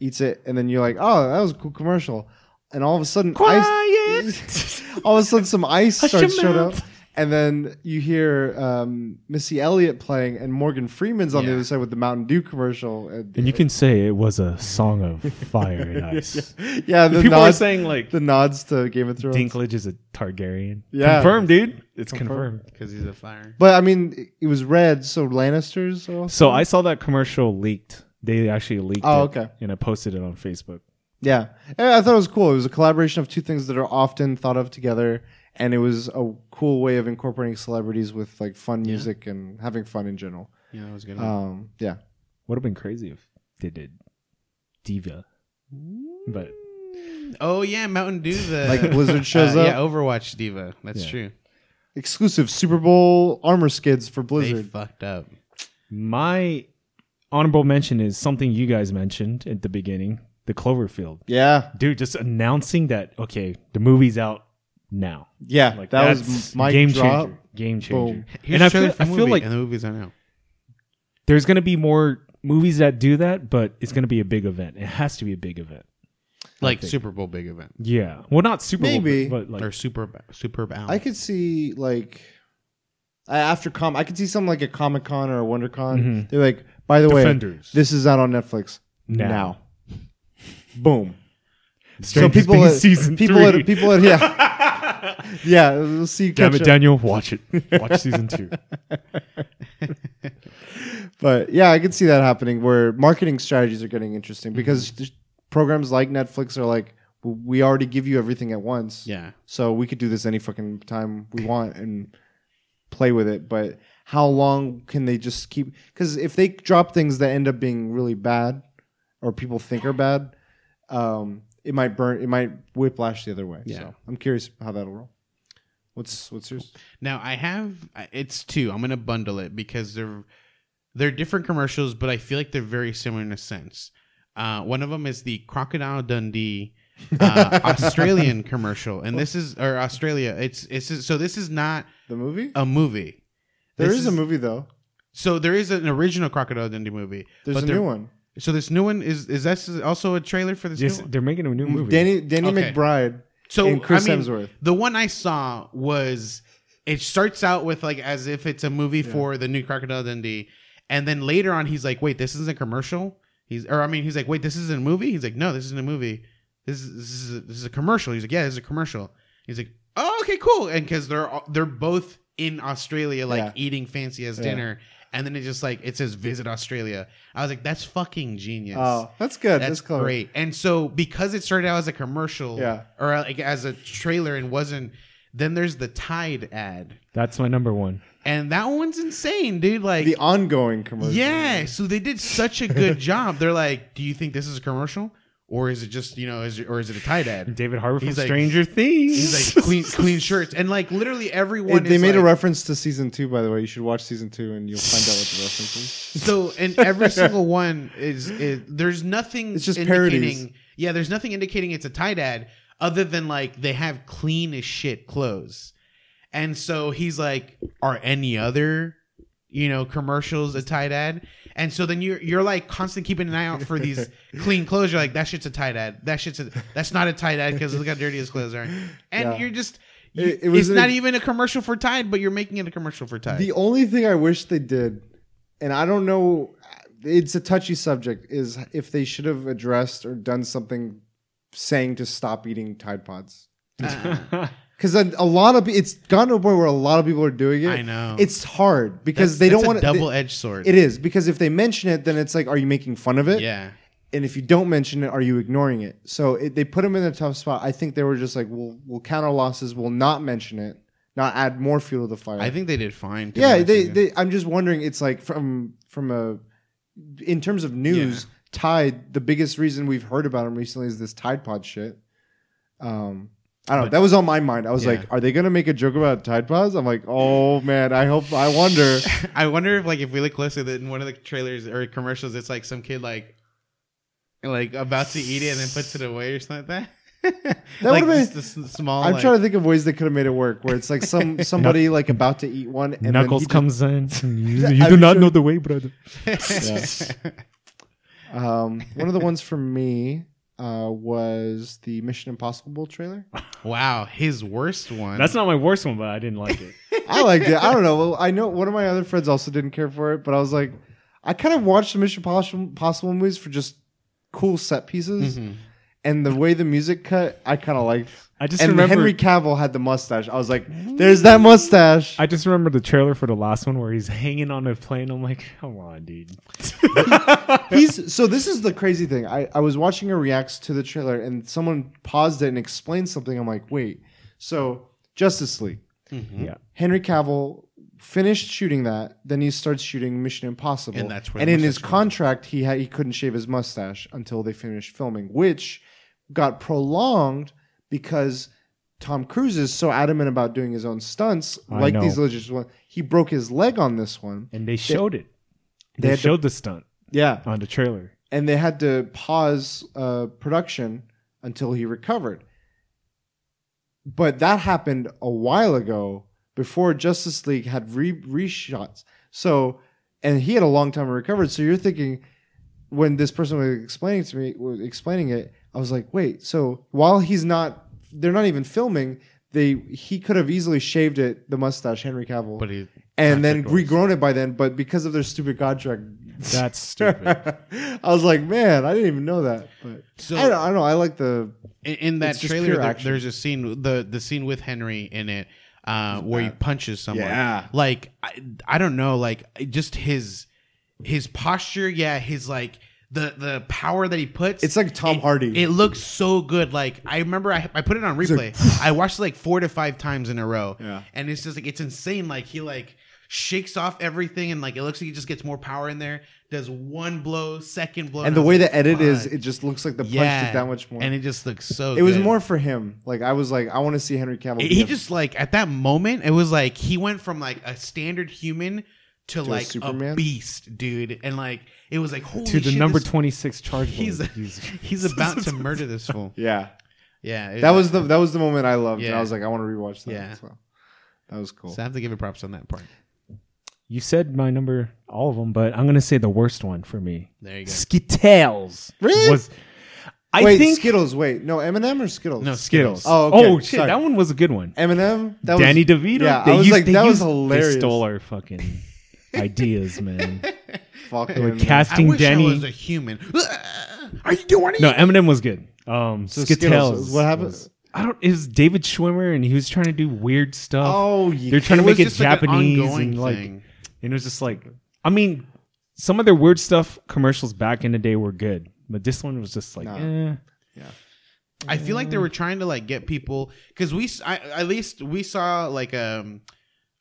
eats it, and then you're like, "Oh, that was a cool commercial." And all of a sudden, ice, all of a sudden, some ice Hush starts showing up. And then you hear um, Missy Elliott playing, and Morgan Freeman's on the Yeah. other side with the Mountain Dew commercial. And, And you can say it was a song of fire and ice. yeah, the People are nods, saying like the nods to Game of Thrones. Dinklage is a Targaryen. Yeah. confirmed, dude. It's Confirmed. confirmed. because he's a fire But I mean, it- it was red, so Lannisters. are also- So I saw that commercial leaked. They actually leaked Oh, it, okay. and I posted it on Facebook. Yeah, And I thought it was cool. It was a collaboration of two things that are often thought of together, and it was a cool way of incorporating celebrities with like fun music and having fun in general. yeah that was good Um, yeah, Would have been crazy if they did D.Va, but oh yeah mountain dew the Like Blizzard shows uh, up? yeah overwatch D.Va that's Yeah. true exclusive Super Bowl armor skids for they Blizzard. fucked up my honorable mention is something you guys mentioned at the beginning: the Cloverfield. yeah, Dude, just announcing that okay, the movie's out now. yeah, Like that was my game drop. changer. Game changer. Boom. Here's and I a trailer feel, I feel movie, like and the movie's out now there's going to be more movies that do that, but it's going to be a big event. It has to be a big event. like super bowl big event Yeah. Well, not Super Bowl, Maybe. but like or super super bowl I could see like after com, I could see something like a Comic Con or a WonderCon. Mhm. They're like, by the Defenders. way, this is out on Netflix Now. now. Boom. Stranger so people, Things at, season people, three. at, people, at, yeah, yeah. We'll see. Damn it, up. Daniel, watch it. Watch season two. But yeah, I can see that happening where marketing strategies are getting interesting Mm-hmm. because programs like Netflix are like, we already give you everything at once. yeah So we could do this any fucking time we want and play with it. But how long can they just keep? Because if they drop things that end up being really bad or people think are bad, um, it might burn. It might whiplash the other way. Yeah. So I'm curious how that'll roll. What's what's yours? Now I have it's two. I'm gonna bundle it because they're they're different commercials, but I feel like they're very similar in a sense. Uh, one of them is the Crocodile Dundee uh, Australian commercial, and this is or Australia. It's it's so this is not The movie? a movie. There is a movie though. So there is an original Crocodile Dundee movie. There's a new one. So this new one is is that also a trailer for this? Yes, new one? they're making a new movie. Danny Danny Okay. McBride So and Chris I mean, Hemsworth. The one I saw was it starts out with like as if it's a movie for the new Crocodile Dundee, and then later on he's like, "Wait, this isn't a commercial." He's or I mean, he's like, "Wait, this isn't a movie." He's like, "No, this isn't a movie. This is this is a, this is a commercial." He's like, "Yeah, this is a commercial." He's like, "Oh, okay, cool." And because they're all- they're both in Australia, like Yeah. eating fancy as Yeah. dinner, and then it just like it says "Visit Australia." I was like, "That's fucking genius." Oh, that's good. That's That's, clever. great. And so because it started out as a commercial, Yeah. or like as a trailer and wasn't, then there's the Tide ad, That's my number one. and that one's insane, dude. Like, The ongoing commercial. yeah. So they did such a good job. They're like, do you think this is a commercial, or is it just you know, is it, or is it a Tide ad? David Harbour from He's like- Stranger Things. He's like clean, clean shirts, and like literally everyone. It- they is made a like- reference to season two, by the way. You should watch season two, and you'll find out what the reference is. So and every single one is, is there's nothing It's just indicating parodies. yeah there's nothing indicating it's a Tide ad other than like they have clean as shit clothes and so he's like are any other you know commercials a Tide ad, and so then you're you're like constantly keeping an eye out for these clean clothes. You're like that shit's a Tide ad. That shit's a that's not a Tide ad because look how dirty his clothes are, and Yeah. you're just. You, It- it was it's not even a commercial for Tide, but you're making it a commercial for Tide. The only thing I wish they did, and I don't know, it's a touchy subject, is if they should have addressed or done something saying to stop eating Tide Pods. Uh-huh. Because a, a lot of it's gotten to a point where a lot of people are doing it. I know. it's hard because That's- they don't a want to. double edged sword. It is because if they mention it, then it's like, are you making fun of it? yeah. And if you don't mention it, are you ignoring it? So it, they put them in a tough spot. I think they were just like, we'll we'll counter losses. We'll not mention it, not add more fuel to the fire. I think they did fine. yeah, they, they. I'm just wondering. It's like from from a in terms of news, Yeah. Tide. The biggest reason we've heard about them recently is this Tide Pod shit. Um, I don't know. That was on my mind. I was Yeah. like, are they gonna make a joke about Tide Pods? I'm like, oh man, I hope. I wonder. I wonder if like if we look closer that in one of the trailers or commercials, it's like some kid like like about to eat it and then puts it away or something like that. That like would've been- the s- small. I'm like, trying to think of ways they could have made it work, where it's like some somebody like about to eat one, and Knuckles he just- comes in. You, you do not sure- know the way, brother. Um, one of the ones for me uh, was the Mission Impossible trailer. wow, his worst one. That's not my worst one, but I didn't like it. I liked it. I don't know. Well, I know one of my other friends also didn't care for it, but I was like, I kind of watched the Mission Possible, Possible movies for just cool set pieces, Mhm. And the way the music cut, I kind of liked. I just And remember. Henry Cavill had the mustache. I was like, "There's that mustache." I just remember the trailer for the last one where he's hanging on a plane. I'm like, come on, dude. He's so. This is the crazy thing. I I was watching a reacts to the trailer, and someone paused it and explained something. I'm like, wait. So Justice League. Mhm. Yeah. Henry Cavill finished shooting that, then he starts shooting Mission Impossible, And that's where and in his mustache comes in. contract he had he couldn't shave his mustache until they finished filming, which got prolonged because Tom Cruise is so adamant about doing his own stunts, I like know. these legit ones. He broke his leg on this one. And they showed it. they They had to- showed the stunt Yeah, on the trailer. and they had to pause uh, production until he recovered. But that happened a while ago before Justice League had re reshots. So, and he had a long time to recover. So you're thinking, when this person was explaining to me, was explaining it, I was like, wait. So while he's not, they're not even filming. They he could have easily shaved it, the mustache, Henry Cavill, But he and then contract-wise. regrown it by then. But because of their stupid contract, That's stupid. I was like, man, I didn't even know that. But So- I, don't, I don't know. I like the in, in that trailer, pure there- there's a scene the the scene with Henry in it uh, where he punches someone. Yeah. like I, I don't know, like just his his posture. Yeah, his like the the power that he puts. It's like Tom it- Hardy. It looks so good. Like I remember, I, I put it on replay. I watched it like four to five times in a row. Yeah. and it's just like it's insane. Like he like shakes off everything, and like it looks like he just gets more power in there. Does one blow, second blow, and the way like, the edit is, it just looks like the punch yeah, did that much more. and it just looks so. it was more for him. Like I was like, I want to see Henry Cavill. He be just like at that moment, it was like he went from like a standard human to, a like a, Superman? beast, dude, and like it was like holy to the shit, number this- 26 charge. He's bullet. he's he's about to murder this fool. yeah. Yeah, it- That was the that was the moment I loved. And I was like, I want to rewatch that. Yeah. So that was cool. So I have to give it props on that part. You said my number, all of them, but I'm gonna say the worst one for me. There you go. Skittles. Really? Was I wait, think Skittles. Wait, no, M&M or Skittles? No, Skittles. Oh, okay. oh shit, Sorry. that one was a good one. M&M. That Danny was, DeVito. Yeah, They I was used- like, they that was used- hilarious. They stole our fucking ideas, man. Fucking- They were casting I wish Danny. I was a human. Are you doing it? no, M&M was good. Um, So Skittles. Skittles, what happened? was- I don't. It was David Schwimmer, and he was trying to do weird stuff. Oh, you They're trying to It was make it just like an Japanese ongoing and like, thing. and it was just like, I mean, some of their weird stuff commercials back in the day were good, but this one was just like, Nah. eh. I feel like they were trying to like get people because we s- I, at least we saw like um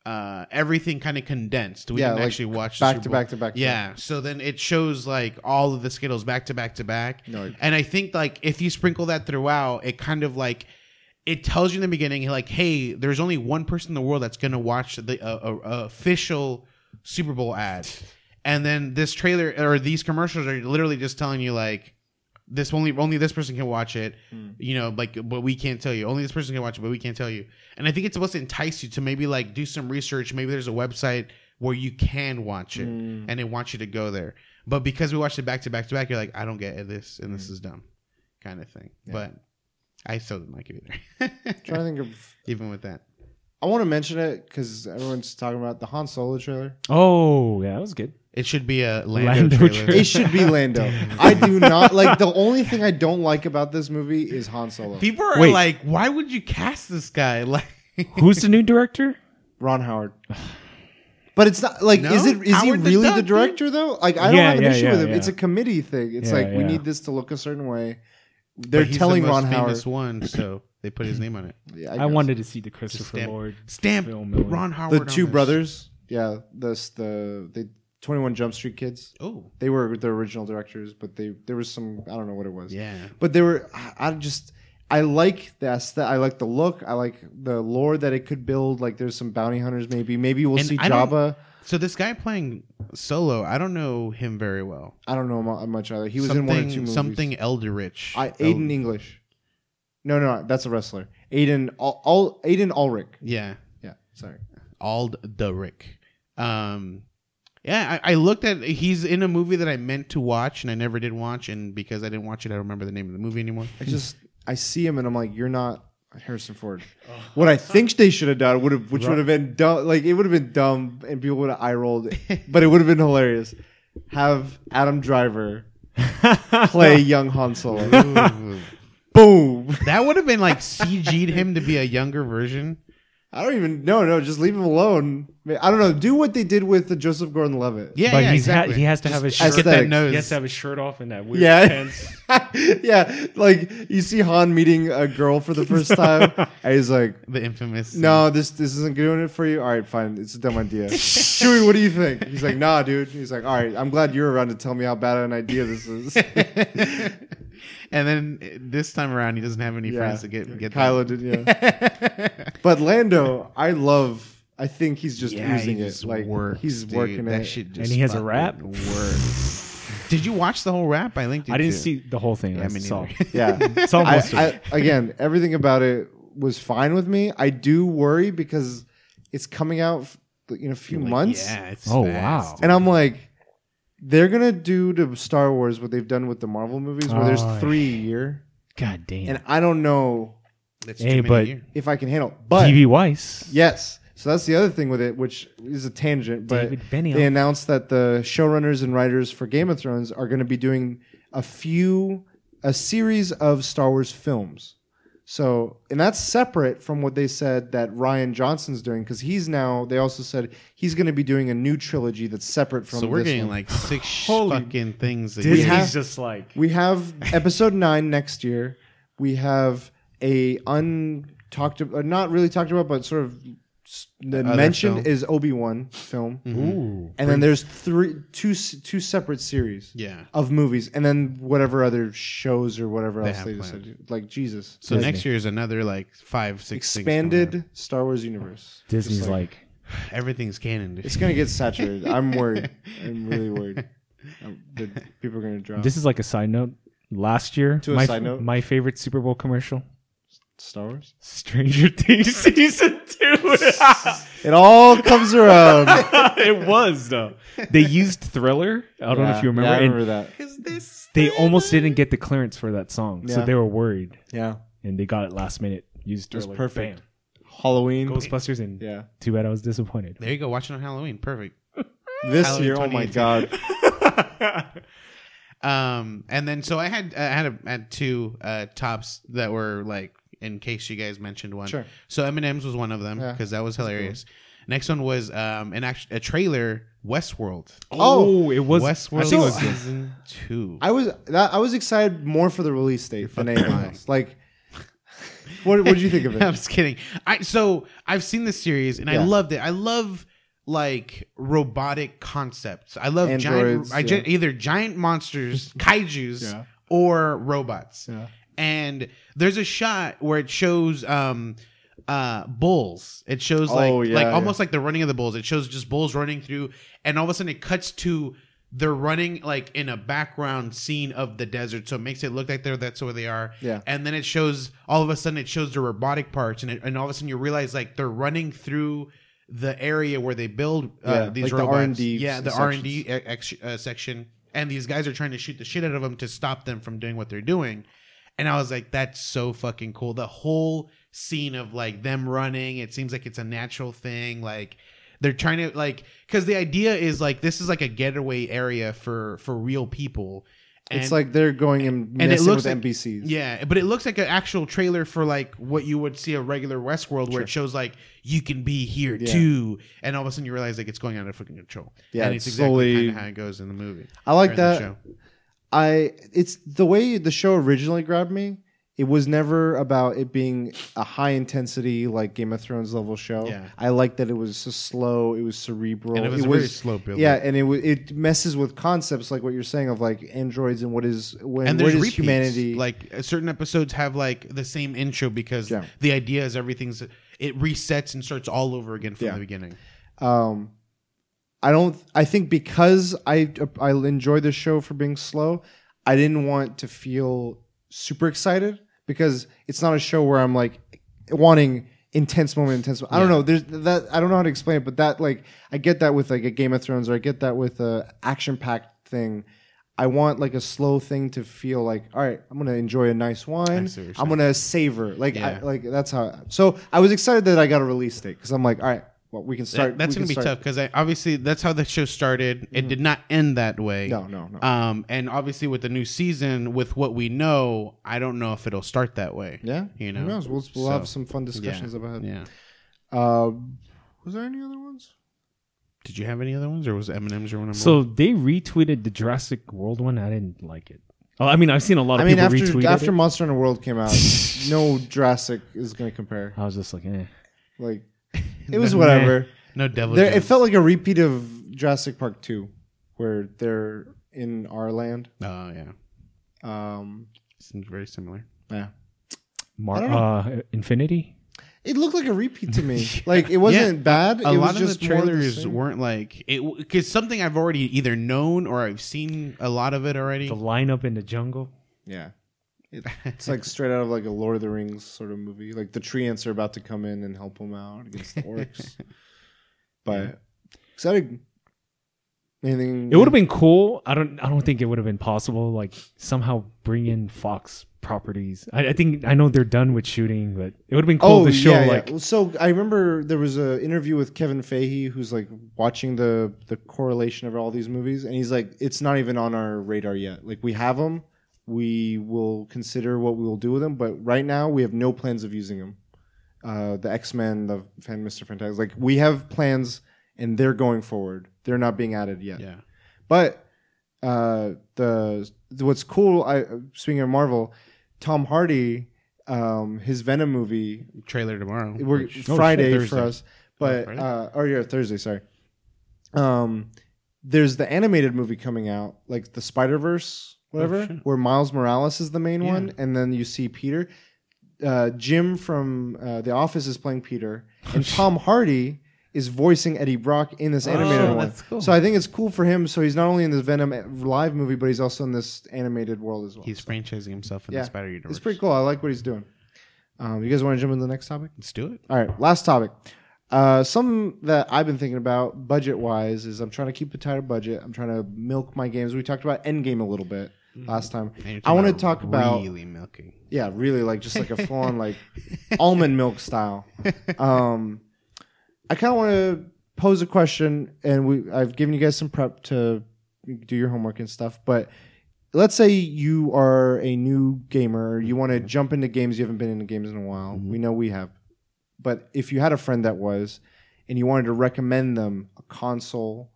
uh everything kind of condensed. We Yeah, didn't like actually watch back to back to back to Yeah, so then it shows like all of the Skittles back to back to back. No. And I think like if you sprinkle that throughout, it kind of like it tells you in the beginning like, hey, there's only one person in the world that's gonna watch the uh, uh, uh, official Super Bowl ad, and then this trailer or these commercials are literally just telling you like. This only only this person can watch it, you know. Like, but we can't tell you. Only this person can watch it, but we can't tell you. And I think it's supposed to entice you to maybe like do some research. Maybe there's a website where you can watch it Mm. and it wants you to go there. But because we watched it back to back to back, you're like, I don't get this and Mm. this is dumb, kind of thing. But I still didn't like it either. trying to think of. Even with that, I want to mention it because everyone's talking about the Han Solo trailer. Oh, yeah, that was good. It should be a Lando, Lando trailer. It should be Lando. I do not like the only thing I don't like about this movie is Han Solo. People are Wait. like, why would you cast this guy? Like Who's the new director? Ron Howard. But it's not like No? is it is Howard he really the director though? Like I don't Yeah, have an yeah, issue yeah, with him. yeah. It's a committee thing. It's Yeah, like we need this to look a certain way. They're But he's telling the most Ron Howard. famous one, so they put his name on it. Yeah, I wanted to see the Christopher Stamp, Lord stamp film. Ron Howard. the on two this. brothers. Yeah, this the they 21 Jump Street Kids. Oh, they were the original directors, but they there was some I don't know what it was. Yeah, but they were I, just I like this. That I like the look. I like the lore that it could build. Like there's some bounty hunters. Maybe maybe we'll And see I Jabba. So this guy playing solo, I don't know him very well. I don't know much either. He was something, in one or two movies. Something Elderich. I Aiden El- English. No, no, that's a wrestler. Aiden all Aiden Ulrich. yeah, Yeah, sorry. Alderich. Um, yeah, I, I looked at. He's in a movie that I meant to watch and I never did watch, and because I didn't watch it, I don't remember the name of the movie anymore. I just I see him and I'm like, you're not Harrison Ford. What I think they should have done would have, which would have been dumb. Like it would have been dumb, and people would have eye rolled, but it would have been hilarious. Have Adam Driver play young Han Solo. Boom. that would have been like CG'd him to be a younger version. I don't even no no. Just leave him alone. I don't know. Do what they did with the Joseph Gordon-Levitt. Yeah, but yeah, he's exactly. ha- he has to have his Just shirt. get that nose. He has to have his shirt off in that weird Yeah. pants. yeah, like you see Han meeting a girl for the first time, and he's like, the infamous. "No, this this isn't doing it for you. All right, fine. It's a dumb idea." Chewie, what do you think? He's like, "Nah, dude." He's like, "All right, I'm glad you're around to tell me how bad an idea this is." And then uh, this time around, he doesn't have any yeah, friends to get get Kylo did, yeah. but Lando, I love. I think he's just Yeah, he using it. just Like works, he's dude. working that it. shit. Just And he has a rap? Works. Did you watch the whole rap? I linked. It I didn't to- see the whole thing. Yeah, I me saw. neither. Yeah, Saw I, most of it. I, again, everything about it was fine with me. I do worry because it's coming out f- in a few Like, months, Yeah. It's Oh, fast. wow. and I'm like, they're gonna do to Star Wars what they've done with the Marvel movies, where there's three a year, God damn. and I don't know That's Hey, too many but- a if I can handle. it. But D.B. Weiss. yes, so that's the other thing with it, which is a tangent. But David Benioff. they announced that the showrunners and writers for Game of Thrones are going to be doing a few, a series of Star Wars films. So, and that's separate from what they said that Rian Johnson's doing because he's now. They also said he's going to be doing a new trilogy that's separate from. So we're this getting one. like six Holy- fucking things. A Disney's year. have- just like We have episode nine next year. We have a untalked, uh, not really talked about, but sort of s- the Other mentioned film. is Obi Wan film, ooh. and then there's three, two, s- two separate series Yeah. of movies, and then whatever other shows or whatever They else have they just planned. said. Like Jesus, So Like, next year is another like five, six things coming expanded Star Wars universe. Disney's Just like, up. Everything's canon. dude. it's gonna get saturated. I'm worried. I'm really worried. Um, that people are gonna drop this is like a side note. Last year, To a my, side note? my favorite Super Bowl commercial, Star Wars. Stranger Things season two. It all comes around. it was though. They used Thriller. I don't know if you remember. Yeah, I and remember that. Is this they almost didn't get the clearance for that song, so Yeah. they were worried, Yeah, and they got it last minute. Used It was Thriller. perfect. Bam. Halloween. Ghostbusters, and Yeah, too bad I was disappointed. There you go. Watch it on Halloween. Perfect. this Halloween year. Oh my 2018. god. Um, and then so I had I had a, had two uh tops that were like in case you guys mentioned one. Sure. So M and M's was one of them Yeah. because that was hilarious. Next one was um an act- a trailer Westworld. Oh, it was Westworld I think it was season two. I was that, I was excited more for the release date than anything else. Like, what what did you think of it? I'm it? just kidding. I so I've seen this series and I Yeah. loved it. I love like robotic concepts. I love Androids, giant I gi- either giant monsters, kaiju's, Yeah. or robots. Yeah. And there's a shot where it shows um uh bulls. It shows like Oh, yeah, like yeah. almost like the running of the bulls. It shows just bulls running through and all of a sudden it cuts to they're running like in a background scene of the desert, so it makes it look like they're that's where they are. Yeah. And then it shows all of a sudden it shows the robotic parts, and it, and all of a sudden you realize like they're running through the area where they build uh, Yeah, these like the robots. R&D yeah, the sections. R and D ex- uh, section, and these guys are trying to shoot the shit out of them to stop them from doing what they're doing. And I was like, that's so fucking cool. The whole scene of like them running, it seems like it's a natural thing. Like they're trying to like because the idea is like this is like a getaway area for for real people. it's like they're going and and it messing looks with like- NPCs. yeah, but it looks like an actual trailer for like what you would see a regular Westworld where it shows like you can be here Yeah. too, and all of a sudden you realize like it's going out of fucking control. Yeah, and it's it's exactly slowly- kind of how it goes in the movie. I like or in the that. I it's the way the show originally grabbed me. It was never about it being a high intensity like Game of Thrones level show. Yeah. I like that it was so slow. It was cerebral. And it was a very slow build. Yeah, and it wa- it messes with concepts like what you're saying of like androids and what is when And what there's is repeats. humanity. Like uh, certain episodes have like the same intro because Yeah. the idea is everything's it resets and starts all over again from Yeah. the beginning. um, I don't. I think because I I enjoy the show for being slow, I didn't want to feel super excited because it's not a show where I'm like wanting intense moment, intense. Moment. I don't know. There's that. I don't know how to explain it, but that like I get that with like a Game of Thrones or I get that with a action packed thing. I want like a slow thing to feel like, all right, I'm gonna enjoy a nice wine. see what you're I'm gonna savor. Like, I, like that's how. So I was excited that I got a release date because I'm like, all right, well, we can start. that's gonna be start- tough because obviously that's how the show started. It did not end that way. No, no, no. Um, and obviously with the new season, with what we know, I don't know if it'll start that way. Yeah, you know. Who knows? We'll, we'll So, have some fun discussions yeah, about it. Yeah. Uh, was there any other ones? Did you have any other ones, or was M&M's your one? number So one? they retweeted the Jurassic World one. I didn't like it. Oh, I mean, I've seen a lot I of mean, people after retweet after it. Monster Hunter World came out, no Jurassic is going to compare. I was just like, eh. Like, it was whatever. no devil. There, it Jones. felt like a repeat of Jurassic Park Two, where they're in our land. Oh yeah, Um, seems very similar. yeah, Mar- don't know. uh, Infinity. it looked like a repeat to me. Like it wasn't bad. A it lot was of just the more the trailers same. weren't like it because something I've already either known or I've seen a lot of it already. The lineup in the jungle. Yeah. It, it's like straight out of like a Lord of the Rings sort of movie. Like the tree ants are about to come in and help them out against the orcs. but exciting. Anything? It would have been cool. I don't. I don't think it would have been possible. Like somehow bring in Fox properties. I, I think I know they're done with shooting, but it would have been cool Oh to show yeah, like yeah. So I remember there was an interview with Kevin Feige, who's like watching the the correlation of all these movies, and he's like, "It's not even on our radar yet. Like we have them, we will consider what we will do with them, but right now we have no plans of using them. Uh, the X Men, the Fan Mister Fantastic, like we have plans, and they're going forward. They're not being added yet. yeah, But uh, the what's cool, I speaking of Marvel, Tom Hardy, um, his Venom movie trailer tomorrow. we're which- Friday Oh, for us, but Friday? uh, or yeah, Thursday. Sorry. Um, there's the animated movie coming out, like the Spider Verse, whatever, shit. where Miles Morales is the main Yeah. one, and then you see Peter. Uh, Jim from uh, The Office is playing Peter, and Tom Hardy is voicing Eddie Brock in this animated Oh, one. cool. So I think it's cool for him. So he's not only in this Venom live movie, but he's also in this animated world as well. He's franchising himself in Yeah. the Spider Universe. it's pretty cool. I like what he's doing. Um, you guys want to jump into the next topic? Let's do it. All right, last topic. Uh, something that I've been thinking about budget wise is I'm trying to keep a tighter budget. I'm trying to milk my games. We talked about Endgame a little bit last time. I want to talk about really milking. yeah, really like just like a full on like almond milk style. Um, I kind of want to pose a question, and we I've given you guys some prep to do your homework and stuff. But let's say you are a new gamer, you want to jump into games you haven't been into games in a while. We know we have, but if you had a friend that was, and you wanted to recommend them a console,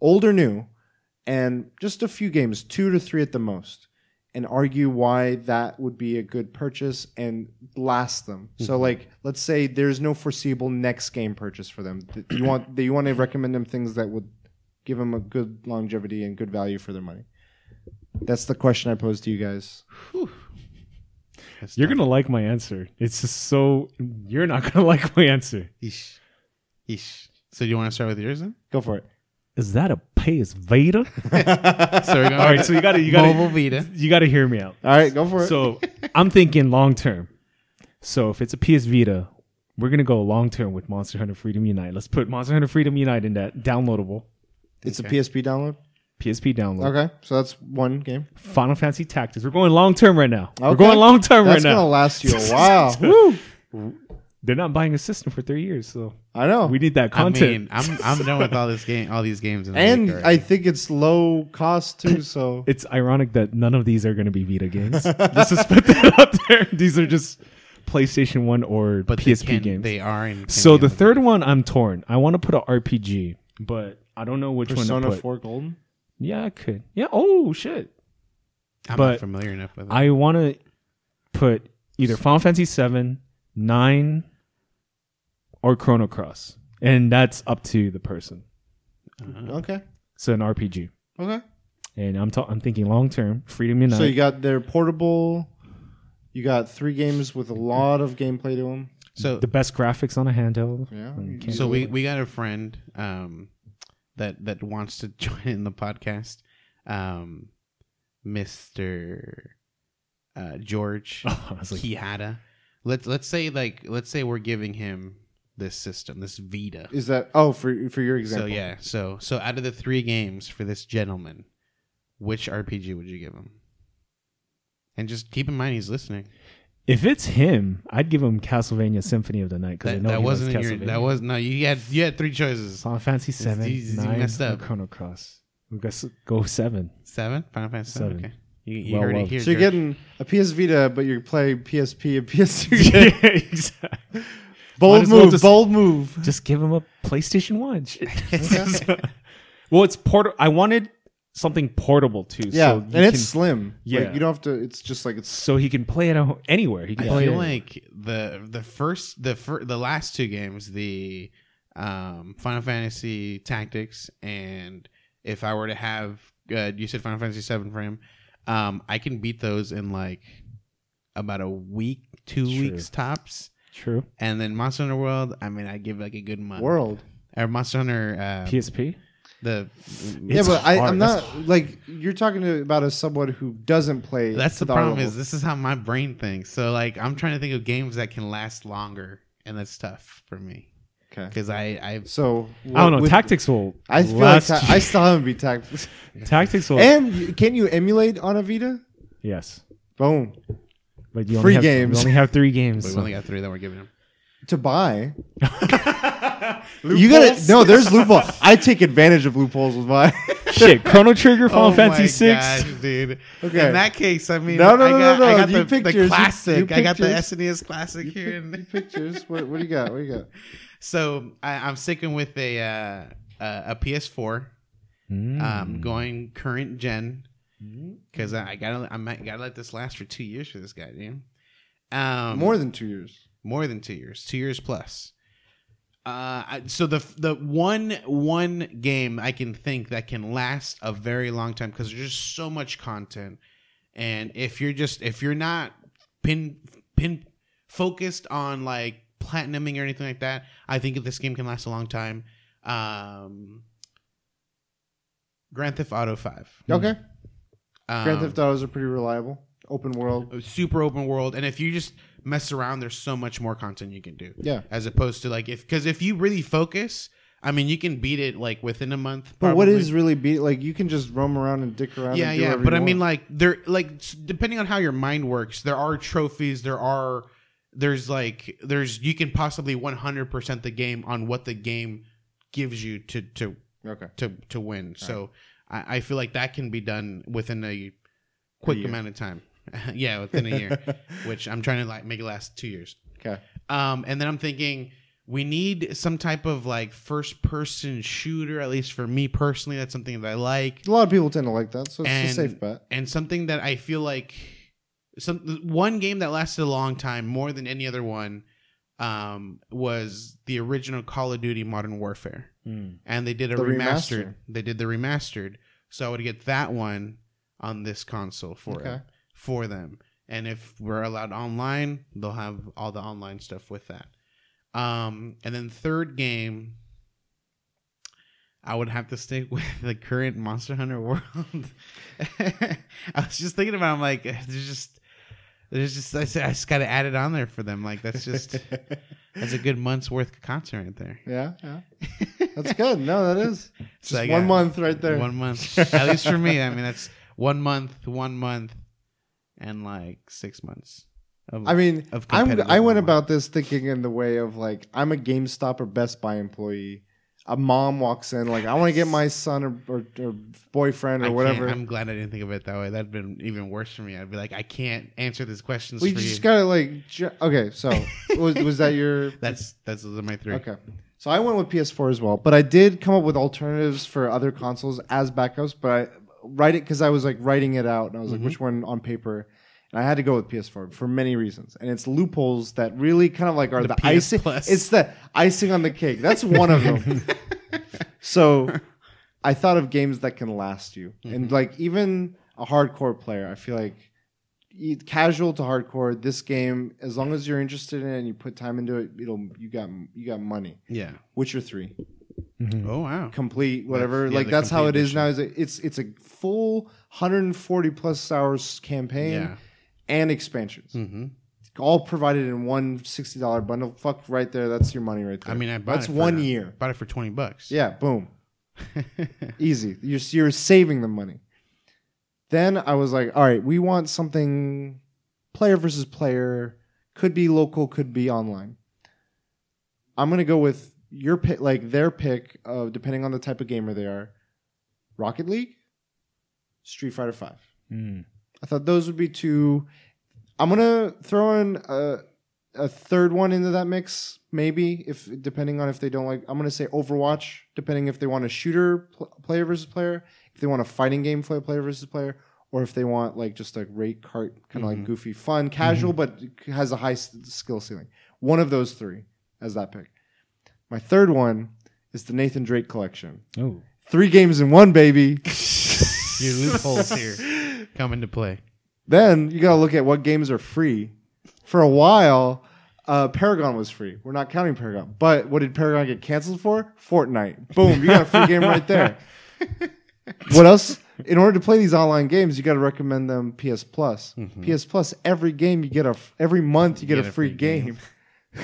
old or new, and just a few games, two to three at the most and argue why that would be a good purchase and last them. So mm-hmm. like let's say there's no foreseeable next game purchase for them. You want you want to recommend them things that would give them a good longevity and good value for their money. That's the question I posed to you guys. That's you're tough. gonna like my answer. It's just so you're not gonna like my answer. Ish, ish. So do you want to start with yours then? Go for it. Is that a PS Vita? So we're going All right, so you gotta you gotta Mobile Vita. you gotta hear me out. All right, go for it. So I'm thinking long term. So if it's a PS Vita, we're gonna go long term with Monster Hunter Freedom Unite. Let's put Monster Hunter Freedom Unite in that downloadable It's Okay. a PSP download. PSP download. Okay, so that's one game. Final Fantasy Tactics. We're going long term right now. We're going long term right now. That's gonna last you a while. Woo! They're not buying a system for three years, so I know. we need that I content. mean, I'm I'm done with all this game, all these games. In the and I think it's low cost too. So it's ironic that none of these are going to be Vita games. just to put that out there. These are just PlayStation One or but they PSP can- games. They are. And can so the third one, I'm torn. I want to put an RPG, but I don't know which one Persona to put. Four Golden. Yeah, I could. Yeah. Oh shit. I'm but not familiar enough with it. I want to put either Final Fantasy Seven, Nine, or Chrono Cross, and that's up to the person. Uh-huh. Okay. So an RPG, Okay. and I'm ta- I'm thinking long term. Freedom Unite. So you got their portable. You got three games with a lot of gameplay to them. So the best graphics on a handheld. Yeah. Can't so we we got a friend um that that wants to join in the podcast um mr uh george Oh, I was like, Quijada. let's let's say like let's say we're giving him this system this vita is that oh for for your example? so yeah so so out of the three games for this gentleman which rpg would you give him and just keep in mind he's listening if it's him, I'd give him Castlevania Symphony of the Night because I know that he wasn't your Castlevania. that was no you had you had three choices Final Fantasy Seven, you- you Nine, messed or up. Chrono Cross. We got go seven. seven final fantasy seven, Seven. okay you, you Well heard it loved. here So you're George. getting a PS Vita, but you're playing PSP and PS2. yeah, exactly. Bold as well move. just- bold move. Just give him a PlayStation One. Shit. well, it's port. I wanted something portable too. Yeah, so and you it's can- slim. Yeah. like, you don't have to. It's just like it's. so he can play it anywhere. He can I play feel it. like the the first the fir- the last two games, the um, Final Fantasy Tactics, and if I were to have, uh, you said Final Fantasy Seven for him, um, I can beat those in like about a week, two True. weeks tops, True. and then Monster Hunter World. I mean, I give like a good month. World. or Monster Hunter. Uh, PSP. the Yeah, It's but I, hard. I'm That's not like you're talking to, about as someone who doesn't play. that's the problem. audible. Is this is how my brain thinks. So like, I'm trying to think of games that can last longer, and that's tough for me okay. because I I've So I don't know. with- Tactics will. I feel last like ta- I still haven't beat tactics. Tactics will. and can you emulate on a Vita? yes. Boom. But you Free only have, games. You only have three games. we've so- only got three that we're giving him. To buy. you gotta no. There's loophole. I take advantage of loopholes with my. Shit, Chrono Trigger, Final Oh Fantasy my Six. gosh, dude. Okay. In that case, I mean, No, no, I no, got, no, I got You the, the pictures. You- classic. you I got the pictures. SNES classic here. And pictures. What, what do you got? What do you got? so I, I'm sticking with a uh, uh, a PS4. Mm. Um, going current gen because I, I gotta I might gotta let this last for two years for this guy, dude. Um, More than two years. more than two years, two years plus. Uh, so the the one one game I can think that can last a very long time because there's just so much content, and if you're just if you're not pin pin focused on like platinuming or anything like that, I think this game can last a long time. Um, Grand Theft Auto Five. Okay. Um, Grand Theft Autos are pretty reliable. Open world. super open world and if you just mess around there's so much more content you can do Yeah. as opposed to like if because if you really focus i mean you can beat it like within a month But what probably. is really beat? Like you can just roam around and dick around. yeah and do yeah but i mean like there like depending on how your mind works there are trophies there are there's like there's you can possibly 100% the game on what the game gives you to to okay. to to win so I, I feel like that can be done within a quick year. amount of time yeah within a year which i'm trying to like make it last two years Okay. Um, and then I'm thinking we need some type of like first person shooter, at least for me personally. That's something that I like. A lot of people tend to like that, so it's And- a safe bet. And something that I feel like some one game that lasted a long time more than any other one um, was the original Call of Duty Modern Warfare. Mm. And they did a The remastered. remaster. They did the remastered. So I would get that one on this console for Okay. for them. And if we're allowed online, they'll have all the online stuff with that. Um, and then third game, I would have to stick with the current Monster Hunter World. I was just thinking about. I'm like, there's just There's just I, I just got to add it on there for them. Like that's just that's a good month's worth of content right there. Yeah, yeah. That's good. No, that is. Just So I one got month right there. One month, at least for me. I mean, that's one month, one month, and like six months. Of, I mean, of I'm, I went about this thinking in the way of like I'm a GameStop or Best Buy employee. A mom walks in like I want to get my son or, or, or boyfriend or I whatever. I'm glad I didn't think of it that way. That'd been even worse for me. I'd be like, I can't answer these questions we for just you. gotta like ju- okay. So was was that your that's that's those are my three. okay? So I went with PS4 as well, but I did come up with alternatives for other consoles as backups. But I write it because I was like writing it out, and I was like, mm-hmm. which one on paper? I had to go with PS4 for many reasons, and it's loopholes that really kind of like are the, PS icing. Plus. It's the icing on the cake. That's one of them. so I thought of games that can last you, and mm-hmm. like even a hardcore player, I feel like casual to hardcore. This game, as long as you're interested in it and you put time into it, it'll you got you got money. Yeah. Witcher three mm-hmm. Oh wow. complete whatever. yeah, like that's how it is now. Is it- it's it's a full 140 plus hours campaign Yeah. And expansions, hmm all provided in one sixty dollar bundle. Fuck right there, that's your money right there. I mean, I bought that's it for, one year. Bought it for twenty bucks. Yeah, boom, easy. You're you're saving the money. Then I was like, all right, we want something player versus player. Could be local, could be online. I'm gonna go with your pick, like their pick of depending on the type of gamer they are. Rocket League, Street Fighter Five. Mm. I thought those would be two. I'm gonna throw in a, a third one into that mix, maybe if depending on if they don't like. I'm gonna say Overwatch, depending if they want a shooter pl- player versus player, if they want a fighting game play, player versus player, or if they want like just a rate cart kind of like mm-hmm. goofy, fun, casual, mm-hmm. but has a high s- skill ceiling. One of those three as that pick. My third one is the Nathan Drake collection. Oh. Three games in one, baby. Your loopholes here come into play. Then you gotta look at what games are free. For a while, uh, Paragon was free. We're not counting Paragon, but what did Paragon get canceled for? Fortnite. Boom! You got a free game right there. What else? In order to play these online games, you got to recommend them PS Plus. PS Plus. Every game you get a every month you get, a, free, game.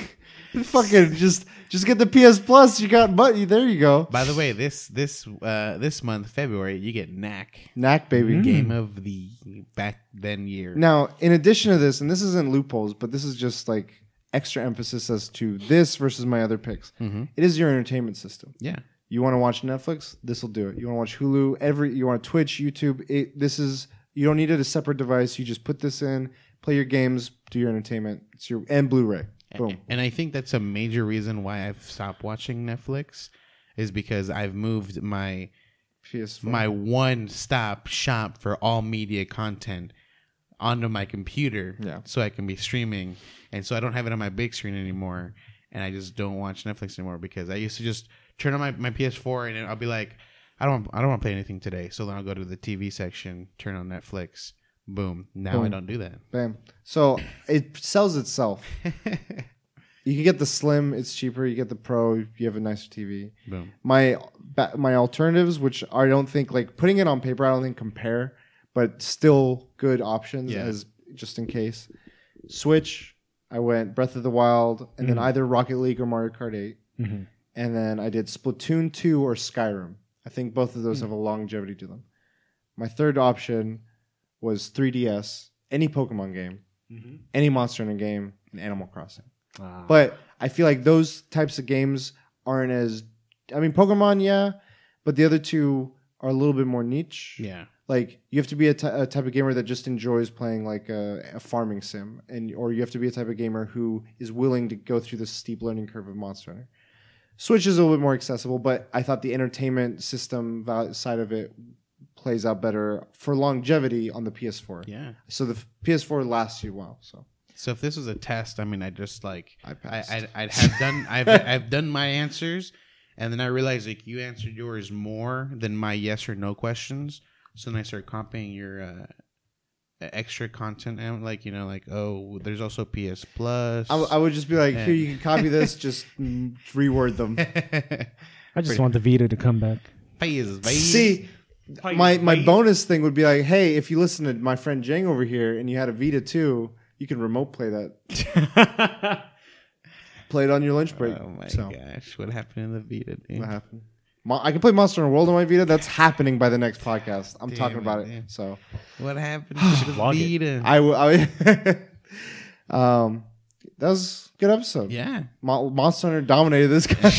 Fucking just just get the PS Plus. You got but there you go. By the way, this this uh this month, February, you get Knack Knack baby. game of the back then year. Now, in addition to this, and this isn't loopholes, but this is just like extra emphasis as to this versus my other picks. Mm-hmm. It is your entertainment system. Yeah. You want to watch Netflix? This will do it. You want to watch Hulu? Every you want to Twitch, YouTube? It, this is you don't need it a separate device. You just put this in, play your games, do your entertainment. It's your and Blu-ray. Boom. And I think that's a major reason why I've stopped watching Netflix is because I've moved my PS4. my one stop shop for all media content onto my computer Yeah. so I can be streaming and so I don't have it on my big screen anymore and I just don't watch Netflix anymore because I used to just turn on my, my PS4 and I'll be like I don't I don't want to play anything today so then I'll go to the TV section turn on Netflix boom now I don't do that Bam. So it sells itself. you can get the slim. It's cheaper. You get the pro. You have a nicer TV. boom my ba- my alternatives, which I don't think like putting it on paper, I don't think compare, but still good options Yeah. as just in case. Switch, I went Breath of the Wild, and then either Rocket League or Mario Kart 8, Mhm. and then I did Splatoon 2 or Skyrim. I think both of those have a longevity to them. My third option was 3DS, any Pokemon game, any Monster Hunter game, and Animal Crossing. Ah. But I feel like those types of games aren't as. I mean, Pokemon, yeah, but the other two are a little bit more niche. yeah Like you have to be a type of gamer that just enjoys playing like a, a farming sim, and or you have to be a type of gamer who is willing to go through the steep learning curve of Monster Hunter. Switch is a little bit more accessible, but I thought the entertainment system side of it plays out better for longevity on the PS4. yeah So the PS4 lasts you well. So So if this was a test, I mean, I just like I I, passed. I'd, I'd have done I've I've done my answers, and then I realized like you answered yours more than my yes or no questions. So then I started copying your uh, extra content and like you know, like oh, there's also PS Plus. I, w- I would just be like, here, you can copy this, just reword them. I just want the Vita to come back. Phases, baby. See, my my bonus thing would be like, hey, if you listen to my friend Jang over here and you had a Vita too, You can remote play that. Play it on your lunch break. Oh my so, gosh, what happened in the Vita, dude? What happened? Mo- I can play Monster Hunter World on my Vita. That's happening by the next podcast. I'm Damn talking it, about it. So What happened to the Vlog it. Vita? I will. I, um, that was a good episode. yeah, Mo- Monster Hunter dominated this guy,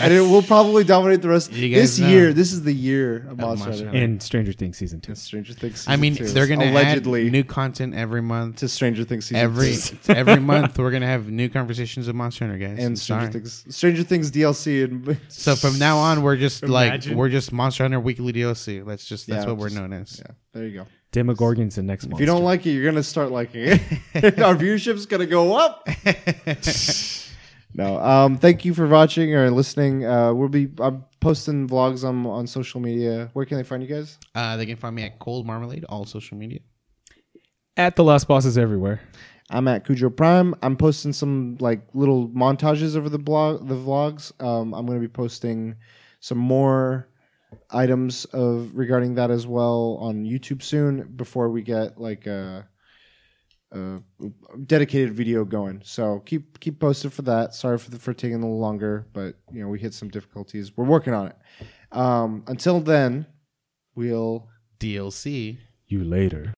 and it will probably dominate the rest. You guys This know. year, this is the year of Monster, Monster Hunter. Hunter. and Stranger Things season two. And Stranger Things. I mean season two. they're gonna allegedly add new content every month. to Stranger Things season Every two. every month we're gonna have new conversations of Monster Hunter, guys. and Stranger Sorry. Things, Stranger Things DLC, and So from now on, we're just Imagine. like we're just Monster Hunter Weekly DLC. That's just that's Yeah, what we're just- known as. yeah, there you go. Demogorgon's the next month. If you don't like it, you're gonna start liking it. Our viewership's gonna go up. no, um, thank you for watching or listening. Uh, we'll be I'm posting vlogs on on social media. Where can they find you guys? Uh, they can find me at Cold Marmalade, all social media. at the Last Bosses everywhere. I'm at Cujo Prime. I'm posting some like little montages over the blog, the vlogs. Um, I'm going to be posting some more items of regarding that as well on YouTube soon before we get like a, a dedicated video going. So keep keep posted for that. Sorry for the, for taking a little longer, but you know we hit some difficulties. We're working on it. Um, until then, we'll DLC. You later.